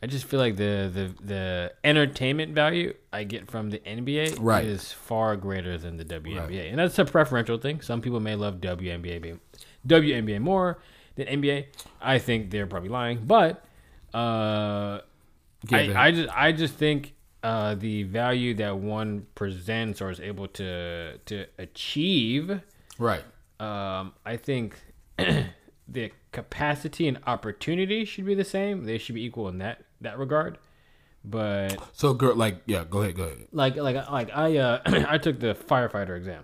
I just feel like the the the entertainment value I get from the NBA Right. is far greater than the WNBA, and that's a preferential thing. Some people may love WNBA WNBA more than NBA. I think they're probably lying, but uh, I, I just I just think uh, the value that one presents or is able to to achieve, Right. um, I think the capacity and opportunity should be the same. They should be equal in that that regard. But So, girl, like, yeah, go ahead, go ahead. like like like I uh I took the firefighter exam.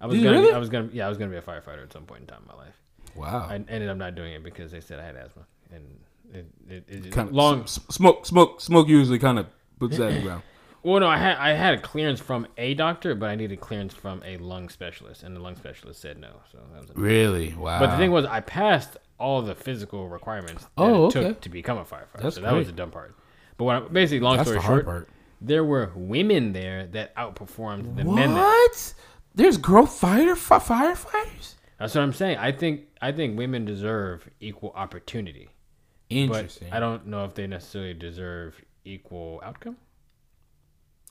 I was Did gonna really? I was gonna yeah I was gonna be a firefighter at some point in time in my life. Wow. I ended up not doing it because they said I had asthma and it it, it kind of long smoke, smoke, smoke. Usually, kind of puts that in the ground. Well, no, I had I had a clearance from a doctor, but I needed clearance from a lung specialist, and the lung specialist said no. So that was. Really? Wow. but the thing was, I passed all the physical requirements that Oh, it took to become a firefighter. That's so that was the dumb part. But what I, basically, long that's story short, part. there were women there that outperformed the men. What? There's girl fighter fi- firefighters. That's what I'm saying. I think I think women deserve equal opportunity, but Interesting. I don't know if they necessarily deserve equal outcome.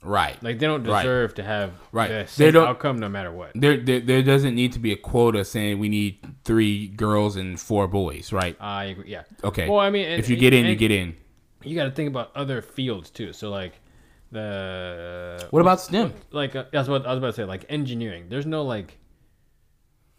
Right. Like they don't Right. deserve to have Right. the They don't- outcome no matter what. There, there, there doesn't need to be a quota saying we need three girls and four boys, right? I agree. Yeah. Okay. Well, I mean, if you get in, you get in. you got to think about other fields too. So like the What about STEM? like uh, that's what I was about to say. Like engineering, there's no like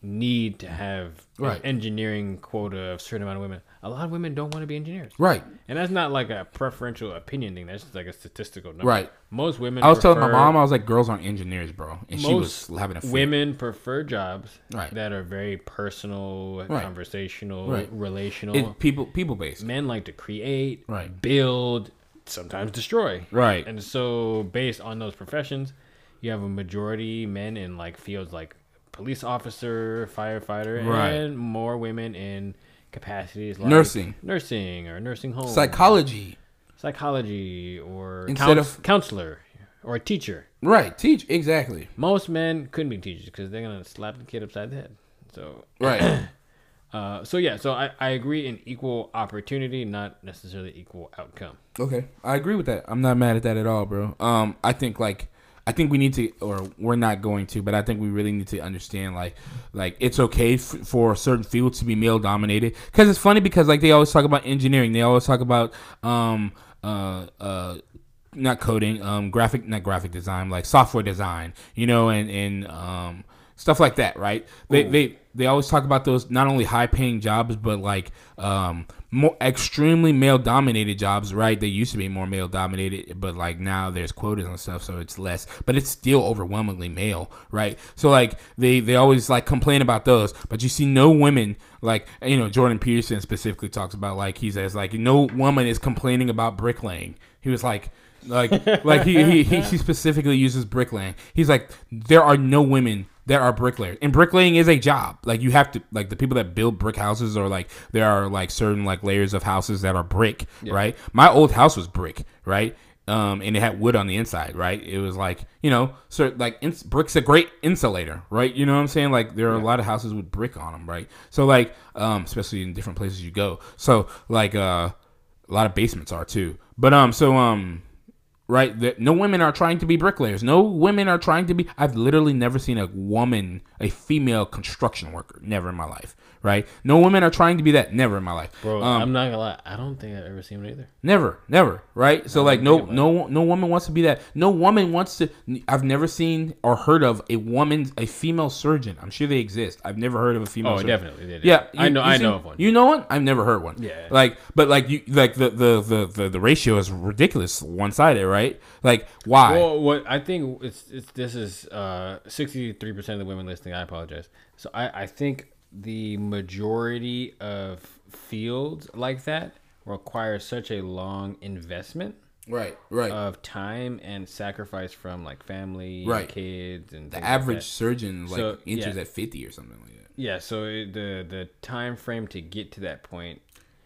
need to have an engineering quota of certain amount of women. a lot of women don't want to be engineers. Right. And that's not like a preferential opinion thing. That's just like a statistical number. Right. Most women. I was telling my mom, I was like, girls aren't engineers, bro, and she was having a fit. women prefer jobs Right. that are very personal, Right. conversational, Right. relational. It, people people based. Men like to create, Right. build, sometimes destroy. Right. And so, based on those professions, you have a majority men in like fields like police officer, firefighter, Right. and more women in capacities like Nursing. nursing or nursing home, Psychology. psychology, or Instead couns- of- counselor or a teacher. Right. Teach exactly. Most men couldn't be teachers because they're gonna slap the kid upside the head. So, Right. uh, so yeah, so I, I agree in equal opportunity, not necessarily equal outcome. Okay, I agree with that. I'm not mad at that at all, bro. Um, I think like I think we need to, or we're not going to, but I think we really need to understand like like it's okay f- for certain fields to be male dominated. Because it's funny because like they always talk about engineering, they always talk about um uh uh not coding, um graphic not graphic design, like software design, you know, and and um stuff like that, right? They they they always talk about those not only high paying jobs, but like um more extremely male dominated jobs, right? They used to be more male dominated, but like now there's quotas and stuff, so it's less, but it's still overwhelmingly male, right? So like they they always like complain about those, but you see no women like you know Jordan Peterson specifically talks about like he says like no woman is complaining about bricklaying. He was like like like he, he, he he specifically uses bricklaying. He's like there are no women that are bricklayers, and bricklaying is a job. Like you have to like the people that build brick houses or like there are like certain like layers of houses that are brick, right? My old house was brick, right? Um, and it had wood on the inside, right? It was like you know, so like ins- brick's a great insulator, right? You know what I'm saying? Like there are a lot of houses with brick on them, right? So like, um, especially in different places you go. So like, uh, a lot of basements are too. But um, so um, right? That no women are trying to be bricklayers. No women are trying to be. I've literally never seen a woman, a female construction worker. Never in my life. Right? No women are trying to be that. Never in my life. Bro, Um, I'm not gonna lie. I don't think I've ever seen one either. Never, never, right? So like, no, no, no woman wants to be that. No woman wants to. I've never seen or heard of a woman, a female surgeon. I'm sure they exist. I've never heard of a female. Oh, surgeon. definitely. they did. Yeah, I know. I see- know of one. You know one? I've never heard one. Yeah. Like, but like you, like the the the the, the, ratio is ridiculous, one sided, right? Like, why? Well, what I think it's, it's this is uh 63 percent of the women listening. I apologize. So I I think the majority of fields like that require such a long investment right, right. of time and sacrifice from like family, Right. kids, and the things like average surgeon like So, enters yeah. at fifty or something like that. Yeah, so it, the the time frame to get to that point,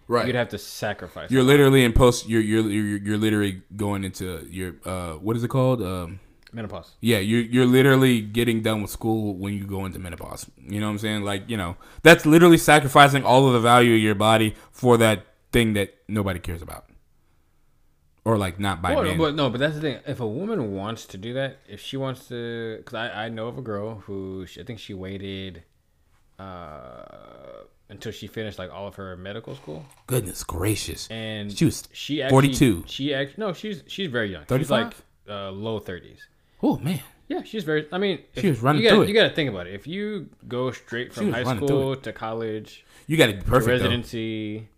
Right. you'd have to sacrifice. You're literally in post. You're you're you're, you're literally going into your uh what is it called um. Menopause. Yeah, you're you're literally getting done with school when you go into menopause. You know what I'm saying? Like, you know, that's literally sacrificing all of the value of your body for that thing that nobody cares about. Or like not by Well, men. but no, but that's the thing. If a woman wants to do that, if she wants to, because I, I know of a girl who she, I think she waited uh, until she finished like all of her medical school, Goodness gracious. and She was she actually, 42. She actually no, she's she's very young. She's 35? like uh, low thirties. Oh man. Yeah, she's very. I mean, She was running you gotta, through it. You got to think about it. If you go straight from high school to college, You got to be perfect. though. residency,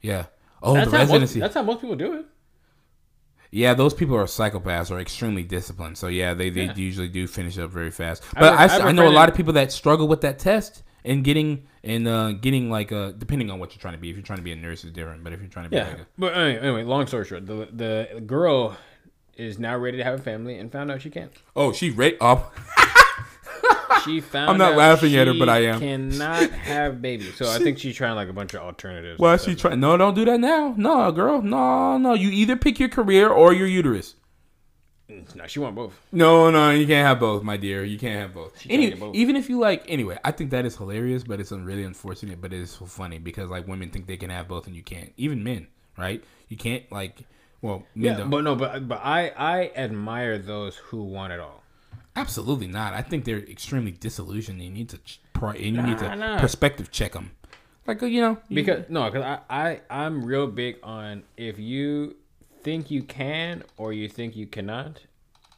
Yeah. Oh, that's the how most, residency. that's how most people do it. Yeah, those people are psychopaths or extremely disciplined. So yeah, they, they Yeah. usually do finish up very fast. But I, I, I s- have a I know a lot of people that struggle with that test and getting and uh, getting like uh depending on what you're trying to be. If you're trying to be a nurse, is different. But if you're trying to be Yeah, like a, but anyway, anyway, long story short, the the girl is now ready to have a family and found out she can't. oh, she rate up. Um, she found. I'm not out laughing at her, but I am. Cannot have babies, so I think she's trying like a bunch of alternatives. Well, she stuff. try. No, don't do that now. No, girl. No, no. You either pick your career or your uterus. No, she want both. No, no, you can't have both, my dear. You can't have both. can't Any, both. even if you like, anyway, I think that is hilarious, but it's really unfortunate. But it is so funny because like women think they can have both and you can't. Even men, right? You can't like, well, Yeah, don't. but no, but but I I admire those who want it all. Absolutely not. I think they're extremely disillusioned. You need to, and you need to Nah, nah. perspective check them. Like uh, you know, you- Because no, because I, I I'm real big on if you think you can or you think you cannot,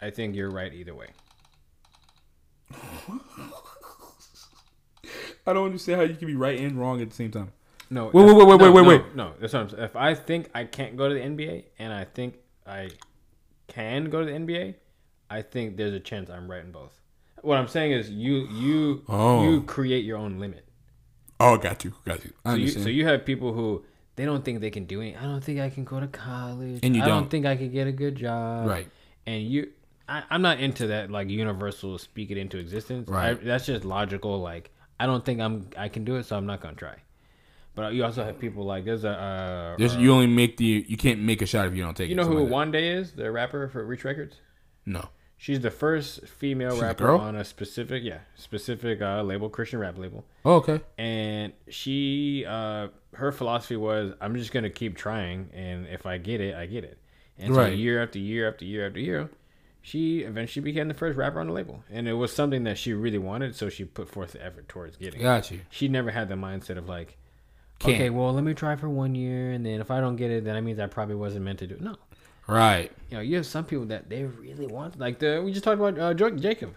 I think you're right either way. I don't understand how you can be right and wrong at the same time. No. Wait, wait, wait, wait, no, wait, no, wait. No, that's what I'm saying. If I think I can't go to the NBA and I think I can go to the NBA, I think there's a chance I'm right in both. What I'm saying is you you Oh. you create your own limit. Oh, got you, got you. So you, so you have people who they don't think they can do it. I don't think I can go to college. And you I don't. don't think I can get a good job. Right. And you, I, I'm not into that like universal speak it into existence. Right. I, that's just logical. Like I don't think I'm I can do it, so I'm not gonna try. But you also have people like there's a uh, There's, uh, you only make the you can't make a shot if you don't take you it. You know who like Wande is, the rapper for Reach Records. No. She's the first female She's rapper girl? on a specific yeah specific uh, label, Christian rap label. Oh, okay. and she uh her philosophy was i'm just gonna keep trying and if i get it i get it and Right. so year after year after year after year she eventually became the first rapper on the label and it was something that she really wanted so she put forth the effort towards getting it. Got you. she never had the mindset of like Can't. okay well let me try for one year and then if i don't get it then I mean that means i probably wasn't meant to do it no Right. you know you have some people that they really want like the we just talked about uh, jacob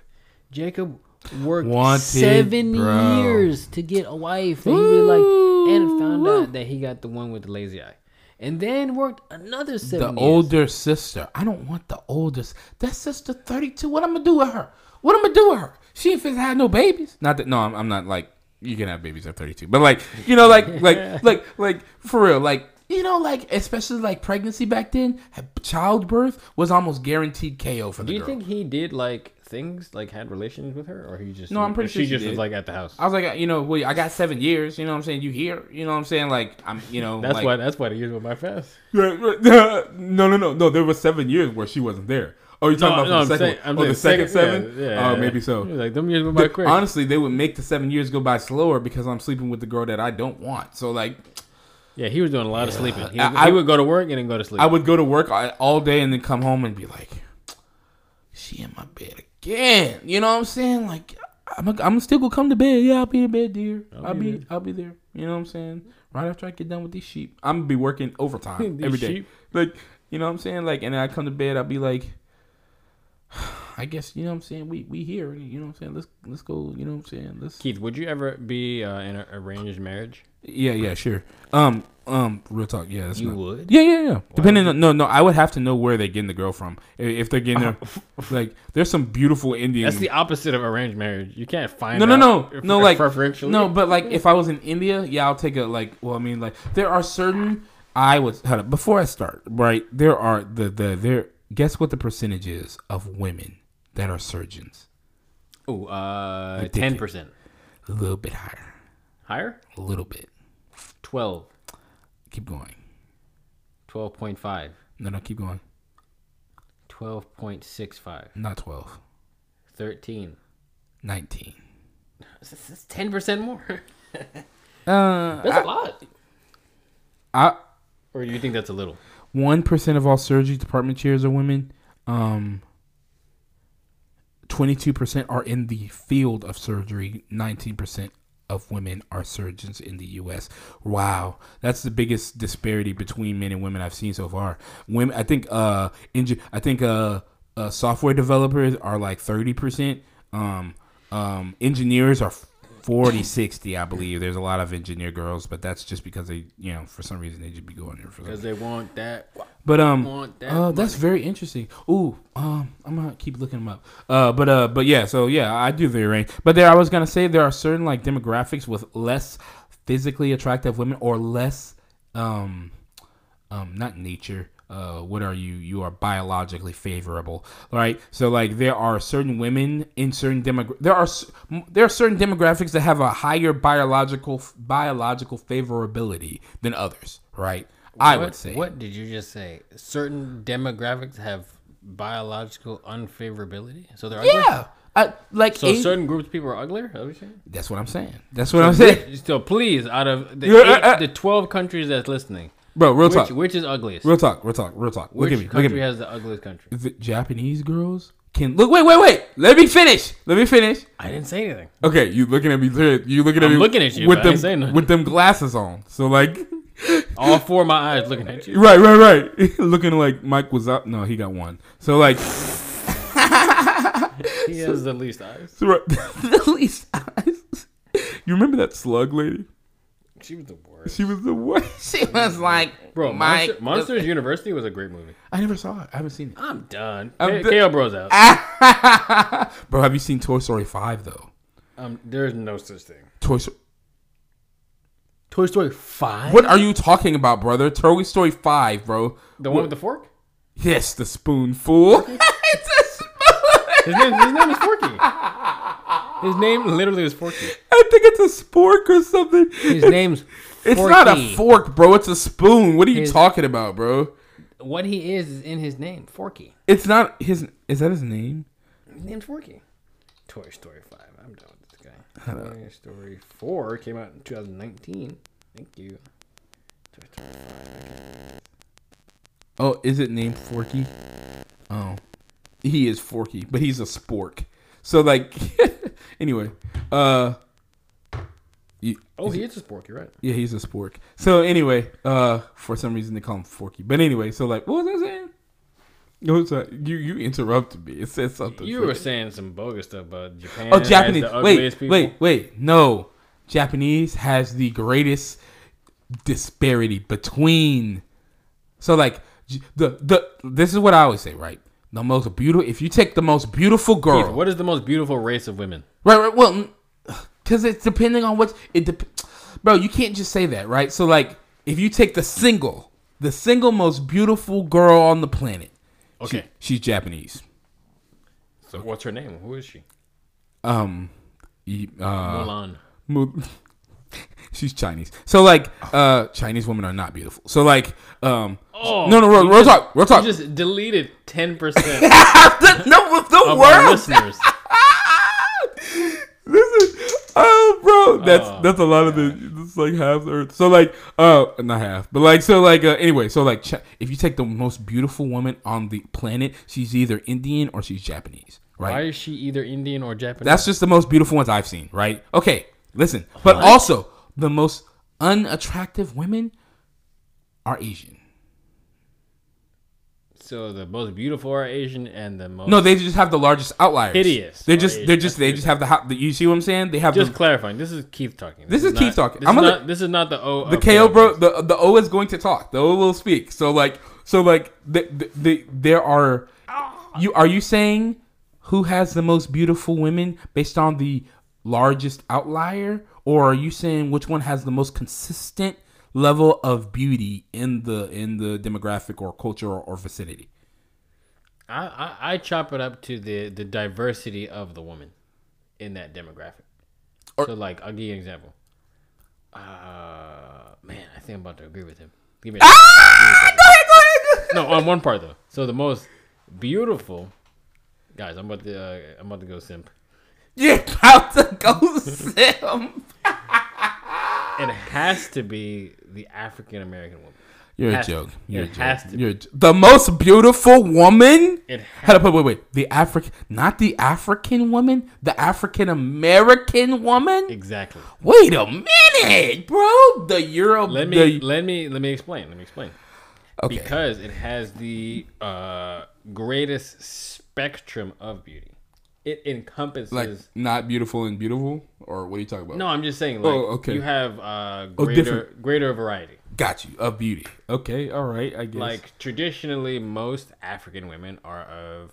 jacob worked Wanted, seven bro. years to get a wife that he really liked and found out that he got the one with the lazy eye and then worked another The seven years. older sister. I don't want the oldest. That sister, thirty two. What am I'm gonna do with her? What am I'm gonna do with her? She ain't have no babies. Not that. No, I'm, I'm not like you can have babies at thirty two. But like you know, like like like like for real, like. You know, like especially like pregnancy back then, childbirth was almost guaranteed KO for the girl. do you girl. think he did like things like had relations with her or he just No, I'm pretty sure she just did. was like at the house I was like, you know, well, I got seven years. You know what I'm saying? You here? You know what I'm saying? Like I'm, you know, that's like, why that's why he used with my fast no, no, no, no. There was seven years where she wasn't there. Oh, you're talking No, about no, the I'm second saying- I'm oh, the second, second- seven? yeah, yeah, oh, yeah. maybe so. Like them years went by The- quick honestly, they would make the seven years go by slower because I'm sleeping with the girl that I don't want. So, like, yeah he was doing a lot of sleeping he, I- he would go to work and then go to sleep I would go to work all- day and then come home and be like, she in my bed again. You know what I'm saying? Like, I'm, a, I'm still gonna come to bed. Yeah, I'll be in bed, dear. I'll, be be, I'll be there. You know what I'm saying? Right after I get done with these sheep, I'm gonna be working overtime every day. sheep? Like, you know what I'm saying? Like, and then I come to bed, I'll be like, I guess you know what I'm saying. We we here. You know what I'm saying. Let's let's go. You know what I'm saying. Let's. Keith would you ever be uh, in an arranged marriage Yeah, yeah, sure. Um, um, real talk. Yeah, that's You not- would? Yeah, yeah, yeah. Depending on no, no, I would have to know where they're getting the girl from. If they're getting her, like, there's some beautiful Indian. That's the opposite of arranged marriage. You can't find no, no, no, if- no. if Like preferentially. no, but like if I was in India, yeah, I'll take a like. Well, I mean, like there are certain. I would hold up before I start. Right, there are the the there. Guess what the percentage is of women that are surgeons? Ooh, uh, ten percent A little bit higher. higher. A little bit. 12, Keep going. 12.5, No, no, keep going. 12.65, Not 12. 13. 19. That's ten percent more. Uh, That's a lot. I, Or do you think that's a little? One percent of all surgery department chairs are women. Um, twenty-two percent are in the field of surgery. Nineteen percent of women are surgeons in the U.S. Wow, that's the biggest disparity between men and women I've seen so far. Women, I think, uh, engi- I think, uh, uh, software developers are like thirty percent. Um, um, engineers are 40 60 i believe there's a lot of engineer girls but that's just because they you know for some reason they just be going there for Because they want that. but um want that uh, that's very interesting ooh um i'm gonna keep looking them up uh but uh but yeah so yeah i do the range. but there i was gonna say there are certain like demographics with less physically attractive women or less um um not nature uh what are you you are biologically favorable right so like there are certain women in certain demog there are there are certain demographics that have a higher biological biological favorability than others right i would say What did you just say? Certain demographics have biological unfavorability, so they're ugly. yeah I, like So Asi- certain groups of people are uglier. Is that what you're saying? that's what i'm saying that's what i'm saying So please, out of the, eight, uh, uh, the twelve countries that's listening, bro real which, talk which is ugliest? real talk real talk real talk which look at me look country at me has the ugliest country? the Japanese girls can look. Wait, wait, wait. Let me finish. Let me finish. I didn't say anything. Okay, you looking at me? You looking at I'm me? looking at you, with them ain't saying nothing. with them glasses on. So like, All four of my eyes looking at you. right, right, right. looking like Mike was up. No, he got one. So like, He has the least eyes. so, right, the least eyes. You remember that slug lady? She was the worst. Universe. She was the worst. She was like, Bro, my. Monster, Monsters University was a great movie. I never saw it. I haven't seen it. I'm done. I'm K- d- KO Bros out. Bro, have you seen Toy Story Five though? Um, there's no such thing. Toy Story. Toy Story Five. What are you talking about, brother? Toy Story Five, bro. The one with the fork? Yes, the spoonful. it's a spoon. His name, his name is Forky. His name literally is Forky. I think it's a spork or something. His It's- name's It's not a fork, bro. It's a spoon. What are you His- talking about, bro? What he is is in his name, Forky. It's not his. Is that his name? His name's Forky. Toy Story 5. I'm done with this guy. Toy Story 4 came out in 2019. Thank you. Toy Story 5. Oh, is it named Forky? Oh, he is Forky, but he's a spork. So like, anyway, uh, you, Oh, he is a spork. You're right. yeah, he's a spork. So anyway, uh, for some reason they call him Forky. But anyway, so like, what was I saying? What was that? You you interrupted me. It said something. You were saying some bogus stuff about Japan. Oh, Japanese. Wait, people. wait, wait. No, Japanese has the greatest disparity between. So like the the this is what I always say, right? The most beautiful. If you take the most beautiful girl, Keith, what is the most beautiful race of women? right, right. Well, because it's depending on what it. Dep- bro, you can't just say that, right? So like, if you take the single, the single most beautiful girl on the planet, she- Okay. she's Japanese. So what's her name? Who is she? Um, uh, Mulan. Mu- She's Chinese. So like uh Chinese women are not beautiful. So like um Oh, no no real, real just- talk real talk. You just deleted 10% no with the world. listeners. oh bro that's Oh, that's a lot of the it's like half the earth. So like uh not half but like so like uh, anyway so like if you take the most beautiful woman on the planet she's either Indian or she's Japanese right. Why is she either Indian or Japanese? That's just the most beautiful ones I've seen, right? Okay, listen. But also, the most unattractive women are Asian. so the most beautiful are Asian and the most No, they just have the largest outliers. Hideous They're just they're just they just have the, ho- the you see what I'm saying? They have Just the, clarifying. This is Keith talking. This is not- Keith talking. This, I'm is gonna- not, this is not the O. the KO bro the the O is going to talk. The O will speak. So like so like the, the, the there are you are you saying who has the most beautiful women based on the largest outlier or are you saying which one has the most consistent level of beauty in the in the demographic or culture or, or vicinity? I, I I chop it up to the the diversity of the woman in that demographic. Or- so like I'll give you an example. Uh man, I think I'm about to agree with him. Give me a- no, on one part though. So the most beautiful guys, I'm about to uh, I'm about to go simp. You're about to go sim. It has to be the African American woman. You're a Has to. joke. You're a joke. has to. You're a j- the most beautiful woman. It Hold up, wait, wait, wait. The African, not the African woman, the African American woman. Exactly. Wait a minute, bro. The Euro. Let me the, let me let me explain. Let me explain. okay. Because it has the uh, greatest spectrum of beauty. It encompasses. like not beautiful and beautiful, or what are you talking about? no, I'm just saying. Like, Oh, okay. You have uh, Oh, greater different. greater variety. got you of beauty. Okay, all right. I guess. Like traditionally, most African women are of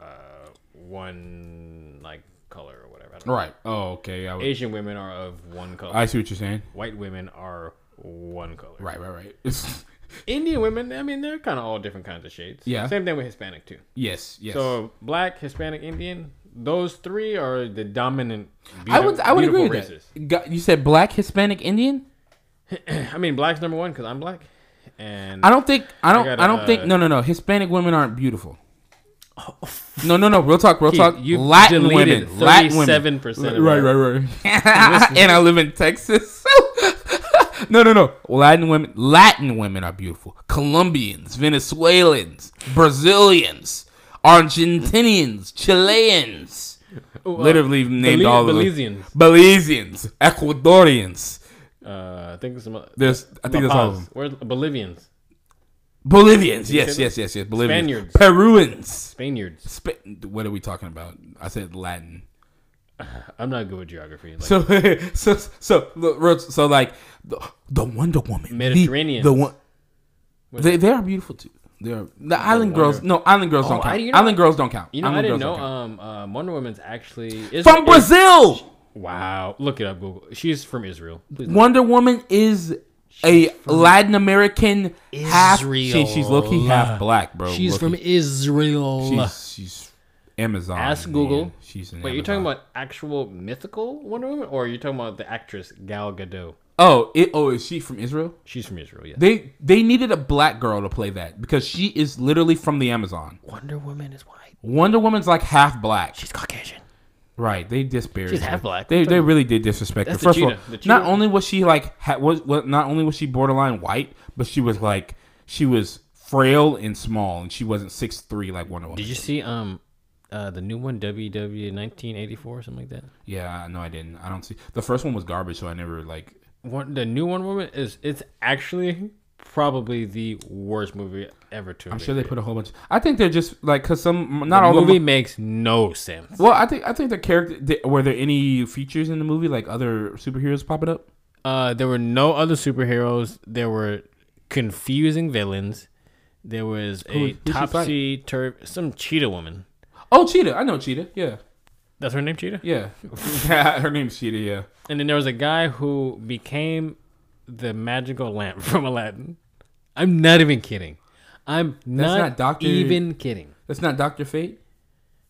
uh, one like color or whatever. I don't know. right. Oh, okay. I, was, Asian women are of one color. I see what you're saying. White women are one color. Right, right, right. Indian women, I mean, they're kind of all different kinds of shades. Yeah. Same thing with Hispanic too. yes, yes. So black, Hispanic, Indian, those three are the dominant. I would, I would agree with races. that. You said black, Hispanic, Indian. I mean, black's number one because I'm black, and I don't think I don't I, gotta, don't think uh, no no no Hispanic women aren't beautiful. No no no real talk real Keith, talk you've Latin women Latin women 37% right right right and I live in Texas no no no Latin women Latin women are beautiful Colombians Venezuelans Brazilians Argentinians Chileans Oh, uh, literally named Belize- all of them Belizeans. Belizeans Ecuadorians Uh, I think some. there's I think La that's all of them Where's Bolivians, Bolivians yes yes yes yes Bolivians Spaniards. Peruans Spaniards, Sp- what are we talking about? I said Latin. I'm not good with geography. Like, So so so look, so like the, the Wonder Woman, the- Mediterranean. the, one. They they are beautiful too. They're the Island Girls. Wonder- No, Island Girls Oh, don't I- count. you know- Island Girls don't count. you know, I didn't know. Um, uh, Wonder Woman's actually is from is- Brazil. Wow, look it up, Google. She's from Israel. Please look. Wonder Woman is a Latin American half. She, she's looking half black, bro. She's Low-key. from Israel. She's she's Amazon. Ask man. Google. She's an Wait, you're talking about actual mythical Wonder Woman, or are you talking about the actress Gal Gadot? Oh, it, oh, is she from Israel? She's from Israel. Yeah. They they needed a black girl to play that because she is literally from the Amazon. Wonder Woman is white. Wonder Woman's like half black. She's Caucasian. Right, they disparaged. She's her. half black. They they really did disrespect her. That's the First of all. The not only was she like ha, was, was not only was she borderline white, but she was like she was frail and small, and she wasn't six three like Wonder Woman. Did you see um uh the new one WW 1984 or something like that? Yeah, no, I didn't. I don't see the first one was garbage, so I never like. One the new Wonder Woman is it's actually probably the worst movie ever to. I'm sure they put a whole bunch. I think they're just like because some not the all movie of them. makes no sense. Well, I think I think the character th- were there any features in the movie like other superheroes popping up? Uh, there were no other superheroes. There were confusing villains. There was a topsy turv some cheetah woman. Oh, Cheetah! I know Cheetah. Yeah, That's her name, Cheetah. yeah. Her name's Cheetah. Yeah. And then there was a guy who became the magical lamp from Aladdin. I'm not even kidding. I'm not, not Dr. even kidding. That's not Doctor Fate.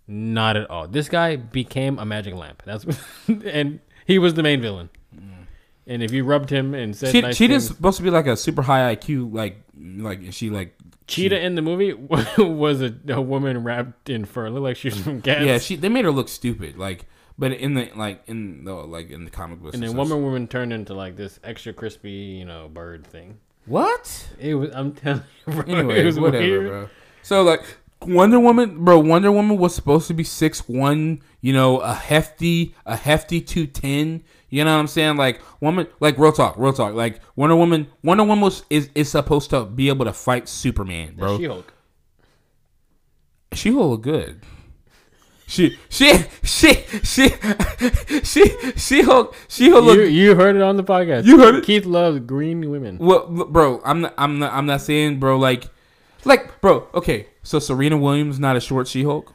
Not at all. This guy became a magic lamp. That's and he was the main villain. Mm. And if you rubbed him and said Che- nice Cheetah's supposed to be like a super high IQ, like like she like Cheetah in the movie was a, a woman wrapped in fur. Looked like she was from Cats. yeah she they made her look stupid like but in the like in the like in the comic books and then Wonder Woman turned into like this extra crispy, you know, bird thing. what It was. I'm telling you, bro. anyway it was whatever weird. bro so like Wonder Woman bro Wonder Woman was supposed to be six one you know a hefty a hefty two ten you know what I'm saying like woman like real talk real talk like Wonder Woman Wonder Woman was, is is supposed to be able to fight Superman bro She Hulk. She will look good. She she she she she she Hulk she Hulk You, you heard it on the podcast. You heard it? Keith loves green women. Well, bro, I'm not I'm not I'm not saying, bro. Like, like, bro. Okay, so Serena Williams not a short She Hulk.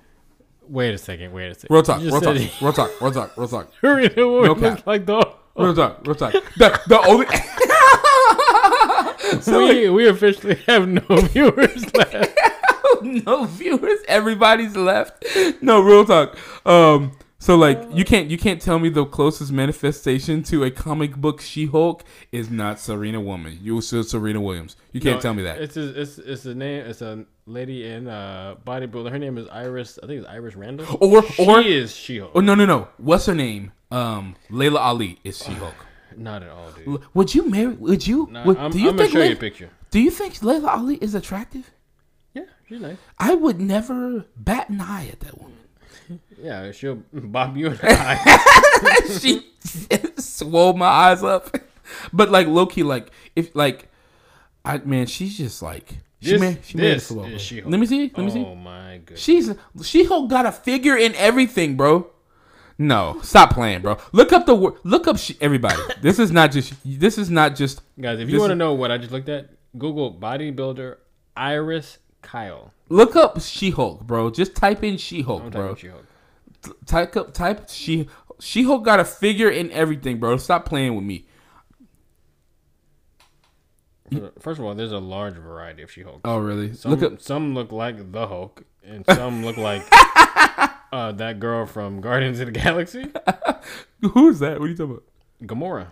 Wait a second. Wait a second. Real talk, real talk, said- real talk, real talk, real talk, Serena Williams cap. looks like the. real talk, real talk. The the only. so we, we officially have no viewers left. no viewers. Everybody's left. No real talk. Um. So like you can't you can't tell me the closest manifestation to a comic book She Hulk is not Serena Woman. You still Serena Williams. You can't No, tell me that. It's a, it's it's a name. It's a lady in uh bodybuilder. Her name is Iris. I think it's Iris Randall. Or she or is She Hulk. oh no no no. What's her name? Um, Laila Ali is She Hulk. Not at all, dude. Would you marry? Would you? Nah, would, I'm, do you I'm gonna think? show you a Laila, picture. do you think Laila Ali is attractive? Yeah, she's nice. I would never bat an eye at that woman. Yeah, she'll bob you in the eye. she swole my eyes up. But like low key, like if like, I man, she's just like she This- made she made this flow. is She-Hulk. Let me see. Let me see. Oh my goodness. She's She Hulk got a figure in everything, bro. No, stop playing, bro. Look up the. Look up she, everybody. this is not just. This is not just. Guys, if you want to know what I just looked at, Google bodybuilder Iris Kyle. Look up She Hulk, bro. Just type in She Hulk, bro. She-Hulk. Type up type She She Hulk got a figure in everything, bro. Stop playing with me. First of all, there's a large variety of She-Hulk. Oh really? Some, Look up. some look like the Hulk, and some look like uh, that girl from Guardians of the Galaxy, Who is that? What are you talking about? Gamora.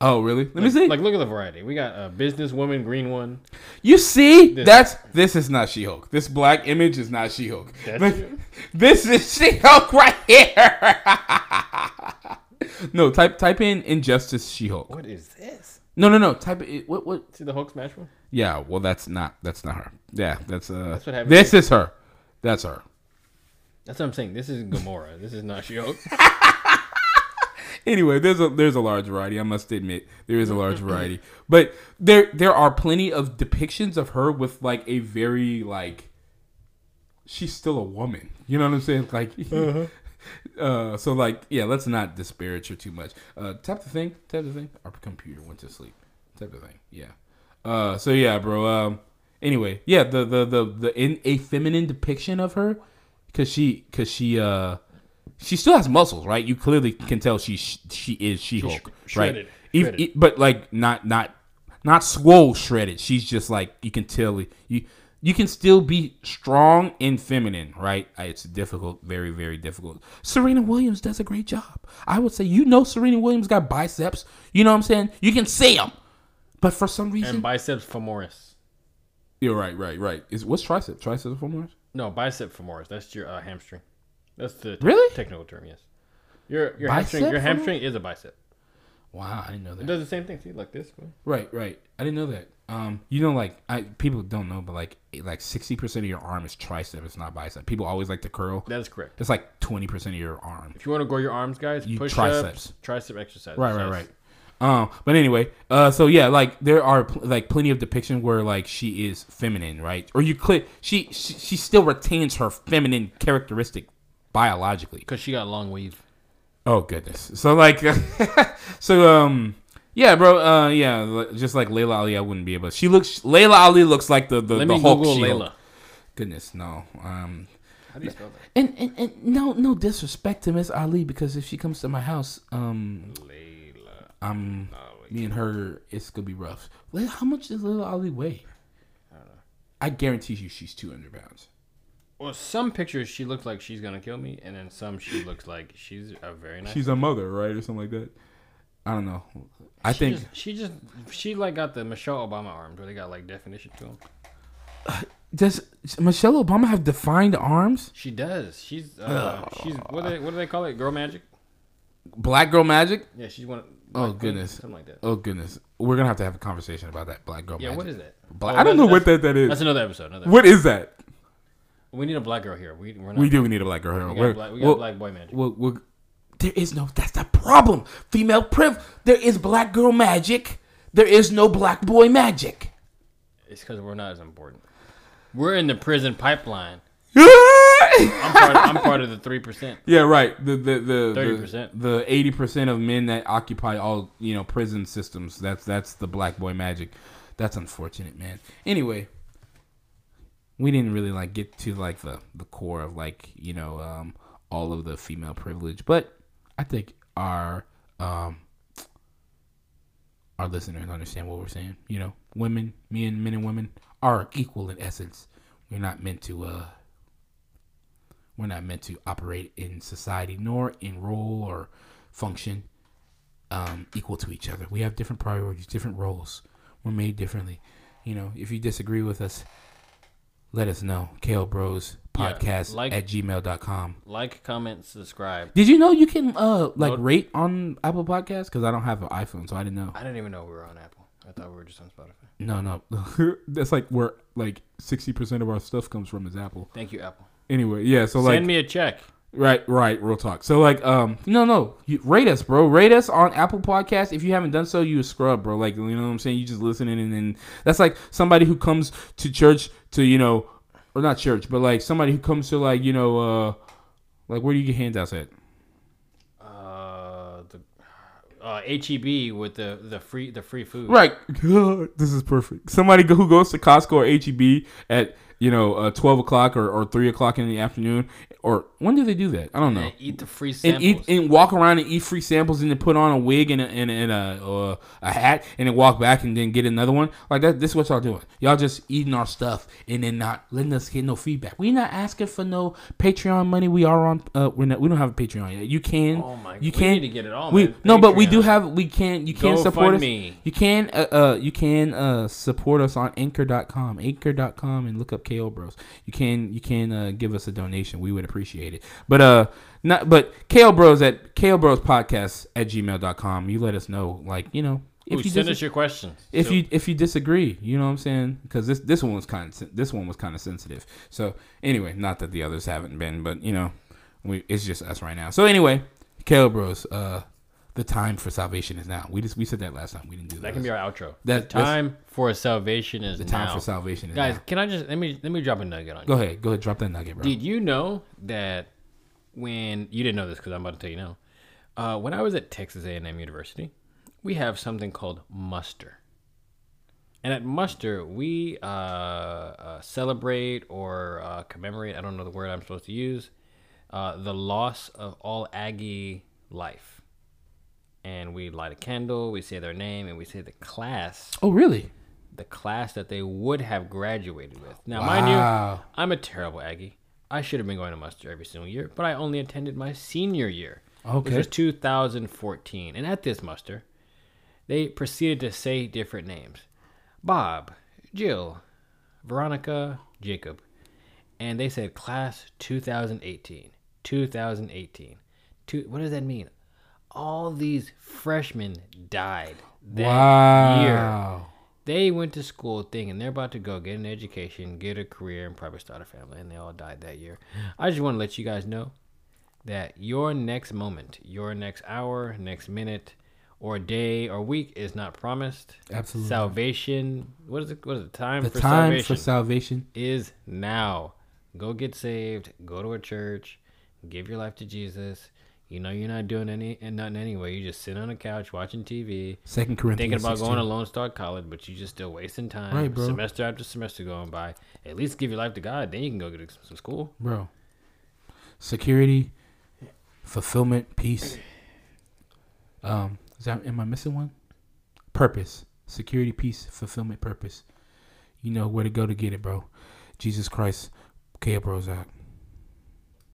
Oh really? Let me see. Like, look at the variety. We got a businesswoman, green one. You see, This- that's this is not She Hulk. This black image is not She Hulk. That's This is She Hulk right here. no, type type in Injustice She Hulk. What is this? No, no, no. Type it. What what? See the Hulk smash one? Yeah. Well, that's not that's not her. Yeah, that's uh. That's what happened This is her. That's her. That's what I'm saying. This is Gamora. this is not She-Hulk. Anyway, there's a there's a large variety. I must admit there is a large variety, but there there are plenty of depictions of her with like a very like she's still a woman. You know what I'm saying? Like Uh, so like, yeah, let's not disparage her too much. Uh, tap the thing, tap the thing. Our computer went to sleep. Tap the thing. Yeah. Uh, so yeah, bro. Um, anyway, yeah, the the the the in a feminine depiction of her, cause she cause she uh she still has muscles, right? You clearly can tell she she is She Hulk, sh- right? shredded, but like not not not swole shredded. She's just like you can tell you you can still be strong and feminine, right? It's difficult, very very difficult. Serena Williams does a great job. I would say you know Serena Williams got biceps. You know what I'm saying? You can see them, but for some reason, And biceps femoris. you're right, right, right. Is what's tricep? Tricep femoris? No, bicep femoris. That's your uh, hamstring. That's the Really? technical term. Yes. Your your Bicep hamstring. Your femoris? hamstring is a bicep. Wow, I didn't know It that. does the same thing. See, like this. One. Right, right. I didn't know that. Um, you know, like I people don't know, but like like sixty percent of your arm is tricep. It's not bicep. People always like to curl. That is correct. It's like twenty percent of your arm. If you want to grow your arms, guys, You- push triceps. ups, tricep exercises. Right, right, right. Um, but anyway, uh, so yeah, like there are pl- like plenty of depiction where like she is feminine, right? Or you click, she, she she still retains her feminine characteristic biologically. Cause she got long weave. Oh goodness. So like, so um, yeah, bro. Uh, yeah, just like Laila Ali, I wouldn't be able. She looks. Laila Ali looks like the the, Let the me Hulk. Google Laila. Goodness, no. Um, How do you spell that? and, and and no no disrespect to Miss Ali because if she comes to my house, um, Laila. I'm me and her. It's gonna be rough. Laila, how much does Laila Ali weigh? I guarantee you, she's two hundred pounds. Well, some pictures she looks like she's gonna kill me, and then some she looks like she's a very nice. She's a mother, right, or something like that. I don't know. I she think just, she just she like got the Michelle Obama arms where they got like definition to them. does Michelle Obama have defined arms? She does. She's uh, she's what do they what do they call it? Girl magic. Black girl magic? Yeah, she's one. Oh, Black Queen, goodness. something like that. Oh goodness, we're gonna have to have a conversation about that black girl Yeah, magic. what is that? Black- Oh, I don't know what that that is. That's another episode. Another What is that? We need a black girl here. We we're not. We do need a black girl. here. We got, We're- black, we got well, black boy magic. well, well, there is no. That's the problem. Female priv. There is black girl magic. There is no black boy magic. It's because we're not as important. We're in the prison pipeline. I'm part. I'm part of the three percent. Yeah, right. The the the 30%. the eighty percent of men that occupy all you know prison systems. That's that's the black boy magic. That's unfortunate, man. Anyway, we didn't really like get to like the the core of like you know um all of the female privilege, but I think our um our listeners understand what we're saying. You know, women, men, men and women are equal in essence. We're not meant to uh we're not meant to operate in society nor in role or function um, equal to each other. We have different priorities, different roles. We're made differently. You know, if you disagree with us, let us know. Kale Bros Yeah, podcast like- at gmail.com. Like, comment, subscribe. Did you know you can uh like rate on Apple Podcasts? Because I don't have an iPhone, so I didn't know. I didn't even know we were on Apple. I thought we were just on Spotify. No, no. That's like where like sixty percent of our stuff comes from is Apple. Thank you, Apple. Anyway, yeah. So like Send me a check. Right, right, real talk. So like, um, no, no, you, rate us, bro. Rate us on Apple Podcast. If you haven't done so, you a scrub, bro. Like, you know what I'm saying? You just listening, and then that's like somebody who comes to church to, you know, or not church, but like somebody who comes to like, you know, uh, like where do you get handouts at? Uh, the uh, HEB with the the free the free food. Right. this is perfect. Somebody who goes to Costco or HEB at you know uh, twelve o'clock or, or three o'clock in the afternoon, or when do they do that? I don't know. And eat the free and samples. eat and walk around and eat free samples and then put on a wig and a, and, and a uh, a hat and then walk back and then get another one like that. This is what y'all doing. Y'all just eating our stuff and then not letting us get no feedback. We not asking for no Patreon money. We are on. Uh, we're not. We don't have a Patreon yet. You can. Oh my- You can to get it on, We man. no, but we do have. We can. You can Go support us. me. You can. Uh, uh, you can uh support us on Anchor.com. Anchor.com and look up KO Bros. You can. You can uh, give us a donation. We would appreciate it. But uh, not. But KO Bros at KO Bros Podcast at gmail.com. You let us know. Like you know. Ooh, If you send dis- us your questions. if So- you if you disagree, you know what I'm saying? Because this this one was kind of this one was kind of sensitive. So anyway, not that the others haven't been, but you know, we it's just us right now. So anyway, Caleb Bros, uh, the time for salvation is now. We just we said that last time. We didn't do that. that can be our outro. That- the time for salvation is now. the time now. for salvation is now. Guys, now. can I just let me let me drop a nugget on you? Go ahead, go ahead, drop that nugget, bro. Did you know that when you didn't know this because I'm about to tell you now. Uh, when I was at Texas A&M University, we have something called muster. And at muster, we uh, uh, celebrate or uh, commemorate, I don't know the word I'm supposed to use, uh, the loss of all Aggie life. And we light a candle, we say their name, and we say the class, Oh, really? the class that they would have graduated with. Now, mind you, I'm a terrible Aggie. I should have been going to muster every single year, but I only attended my senior year, which Okay. was 2014. And at this muster, they proceeded to say different names Bob, Jill, Veronica, Jacob. And they said class 2018. 2018. Two, what does that mean? All these freshmen died that year. They went to school thinking they're about to go get an education, get a career, and probably start a family, and they all died that year. I just want to let you guys know that your next moment, your next hour, next minute, or day or week is not promised. Absolutely. Salvation. What is it? What is it? Time The for time salvation for salvation. is now. Go get saved. Go to a church. Give your life to Jesus. You know you're not doing any and nothing anyway. You just sit on a couch watching TV Second Corinthians. thinking about 16. going to Lone Star College, but you just still wasting time. Right, bro. Semester after semester going by. At least give your life to God, then you can go get some school. bro. Security, fulfillment, peace. Um, is that am I missing one? Purpose, security, peace, fulfillment, purpose. You know where to go to get it, bro. Jesus Christ, K. Bros out.